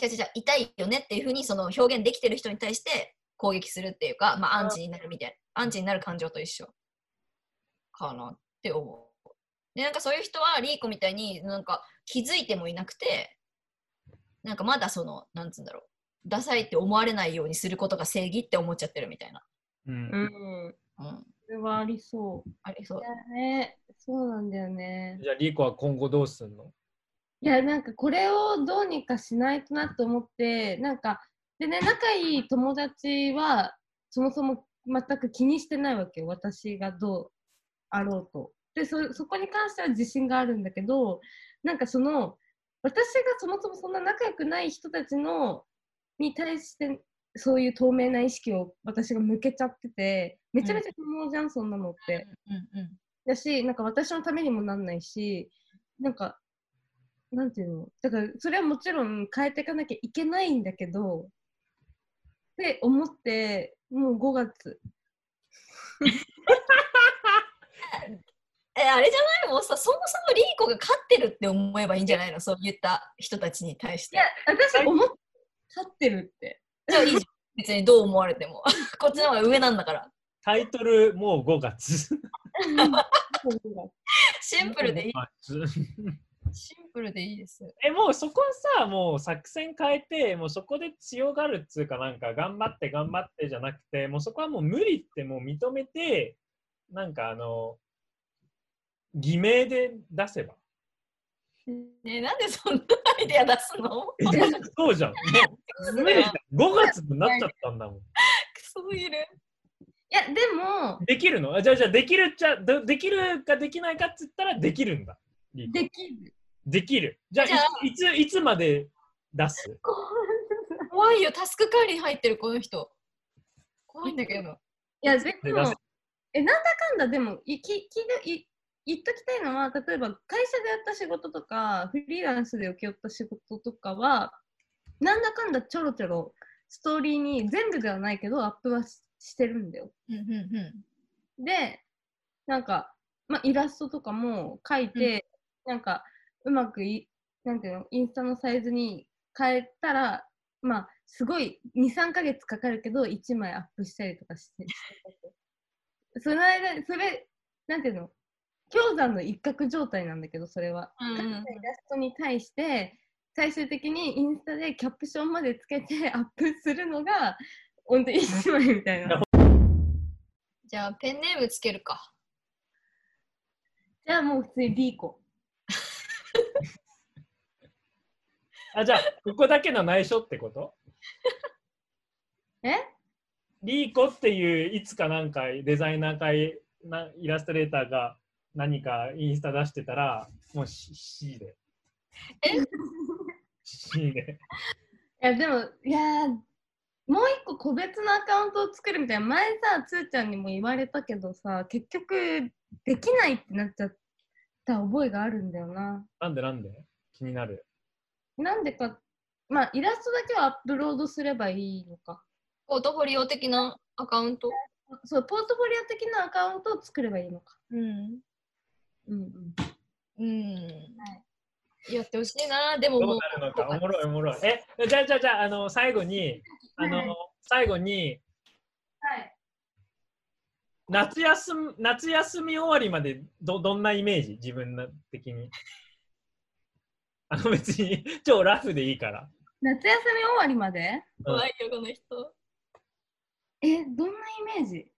違う違う違う痛いよねっていうふうにその表現できてる人に対して攻撃するっていうか、まあ、アンチになるみたいな、アンチになる感情と一緒かなって思う。で、なんかそういう人はリーコみたいになんか気づいてもいなくて、なんかまだその、なんつうんだろう、ダサいって思われないようにすることが正義って思っちゃってるみたいな。うん。うん。うん、それはありそう。ありそうい。やね、そうなんだよね。じゃあ、リーコは今後どうすんの？いや、なんかこれをどうにかしないとなと思って、なんか、でね、仲いい友達は、そもそも全く気にしてないわけよ。私がどうあろうと。で、そ、そこに関しては自信があるんだけど、なんかその、私がそもそもそんな仲良くない人たちの、に対して、そういう透明な意識を私が向けちゃってて、めちゃめちゃ不毛じゃん、そんなのって。うんうんだし、なんか私のためにもなんないし、なんか、なんていうの？だから、それはもちろん変えていかなきゃいけないんだけど、って思って、もう5月。え、あれじゃない？もうさ、そもそもリーコが勝ってるって思えばいいんじゃないの？そういった人たちに対していや。、私思っ勝ってるって。じゃあいいじゃん。別にどう思われても。こっちの方が上なんだから。タイトル、もう5月。シンプルでいい。5月シンプルでいいです。え、もうそこはさ、もう作戦変えて、もうそこで強がるっつうかなんか頑張って頑張ってじゃなくて、もうそこはもう無理ってもう認めて、なんかあの、偽名で出せば。ねなんでそんなアイデア出すの？えそうじゃん。もう無理じゃん。5月になっちゃったんだもん。クソいる。いや、でも、できるの？あじゃあ、じゃあできるっちゃ、でできるかできないかっつったらできるんだ。できる。できる。じゃあじゃあいつ、いつまで出す？怖いよ、タスク管理に入ってるこの人。怖いんだけど。いや、でもす、え、なんだかんだ、でも、いききい言っときたいのは、例えば会社でやった仕事とか、フリーランスで請け負った仕事とかは、なんだかんだちょろちょろストーリーに全部ではないけど、アップはししてるんだよ。うんうんうん。で、なんか、まあ、イラストとかも書いて、なんか、うまくい、なんていうの、インスタのサイズに変えたら、まあ、すごい23ヶ月かかるけど1枚アップしたりとかしてその間それなんていうの氷山の一角状態なんだけどそれは、うんイラストに対して最終的にインスタでキャプションまでつけてアップするのが本当に1枚みたいな。じゃあペンネームつけるか。じゃあもう普通にリーコ。あ、じゃあ、ここだけの内緒ってこと？え？リーコっていういつかなんかデザイナーかいなイラストレーターが何かインスタ出してたら、もう C, で。え ?C で。いやでもいやーもう一個個別のアカウントを作るみたいな前さつーちゃんにも言われたけどさ結局できないってなっちゃった覚えがあるんだよななんでなんで？気になる。なんでかまあイラストだけはアップロードすればいいのかポートフォリオ的なアカウント？そうポートフォリオ的なアカウントを作ればいいのかうん。うんうんうん。やってほしいな。でもどうなるのか、おもろいおもろい。え、じゃあじゃあじゃあ、あの、最後に、あの、最後に、はい夏休み夏休み終わりまでどどんなイメージ？自分の的に。あの別に超ラフでいいから。夏休み終わりまで？怖いよ、この人。えどんなイメージ？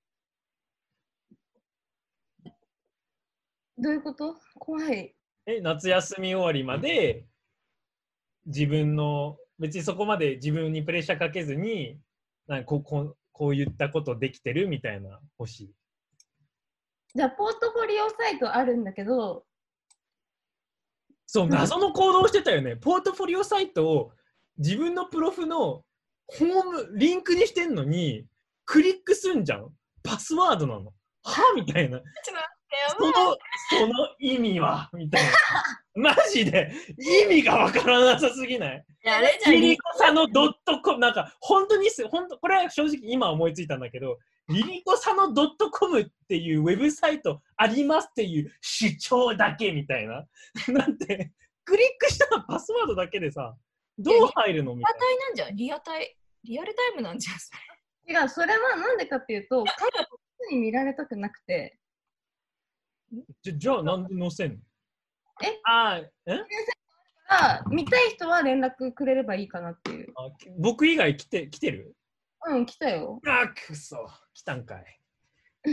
どういうこと？怖いえ夏休み終わりまで自分の別にそこまで自分にプレッシャーかけずになんかこうこうこういったことできてるみたいな欲しい。じゃあポートフォリオサイトあるんだけどそう、謎の行動をしてたよね。ポートフォリオサイトを自分のプロフのホーム、リンクにしてんのに、クリックすんじゃん。パスワードなの。はみたいな。その、その意味はみたいな。マジで意味がわからなさすぎない？あれじゃん。リリコサのドットコム、なんか本当にす、本当これは正直今思いついたんだけど、リリコサのドットコムっていうウェブサイトありますっていう主張だけみたいな。なんて、クリックしたらパスワードだけでさ、どう入るのみリアたいタイなんじゃん？リアタイ？リアルタイムなんじゃん。それ違うそれはなんでかっていうと彼はに見られたくなくてな。じゃじゃあなんで載せんの？え？あーえ？あ見たい人は連絡くれればいいかなっていう。あ僕以外来て来てる？うん来たよ。あくそ。来たんかい。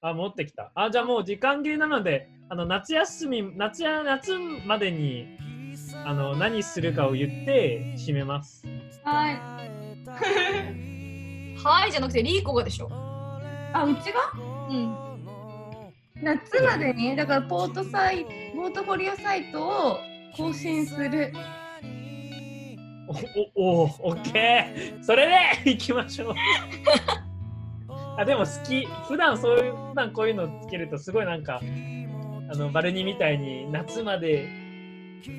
あ、持ってきた。あ、じゃあもう時間切れなので、あの夏休み、夏や夏までにあの何するかを言って締めます。はい。はいじゃなくてリーコがでしょ。あうちが？うん。夏までにだからポートサイポートフォリオサイトを更新するお、お、お、オッケー。それで行きましょう。あ、でも好き。普段そういう、普段こういうのつけるとすごいなんか、あの、バルニみたいに夏まで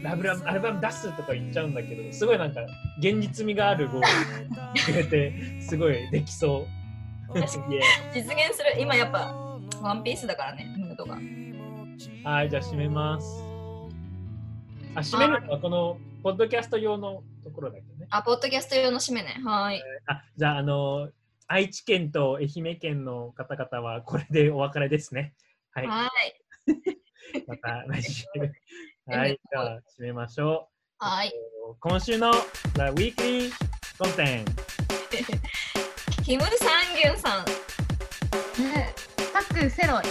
ラブラアルバム出すとか言っちゃうんだけど、すごいなんか現実味があるゴールくれて、すごいできそう。実現する。今やっぱワンピースだからね、ムードが。はい、じゃあ締めます。あ、締めるのはこの、ポッドキャスト用のところだけどね。あ、ポッドキャスト用の締めね。はい。あ、じゃあ、あの、愛知県と愛媛県の方々はこれでお別れですね。はい。はい。また来週。はい。じゃあ、締めましょう。はい。今週の The Weekly Content。キム・サンギュンさん。ねパクセロイ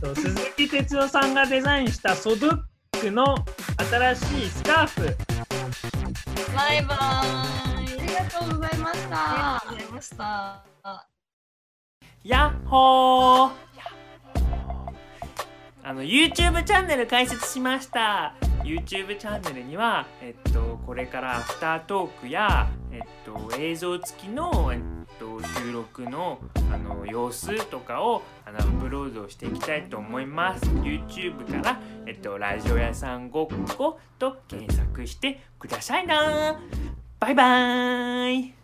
と鈴木哲夫さんがデザインしたソドックの新しいスカーフ。バイバーイ。ありがとうございましたありがとうございました。やっほーあの YouTube チャンネル開設しました。YouTube チャンネルには、えっと、これからアフタートークや、えっと、映像付きの、えっと、収録のあの様子とかをあのアップロードしていきたいと思います。YouTube から、えっと、ラジオ屋さんごっこと検索してくださいな。バイバーイ。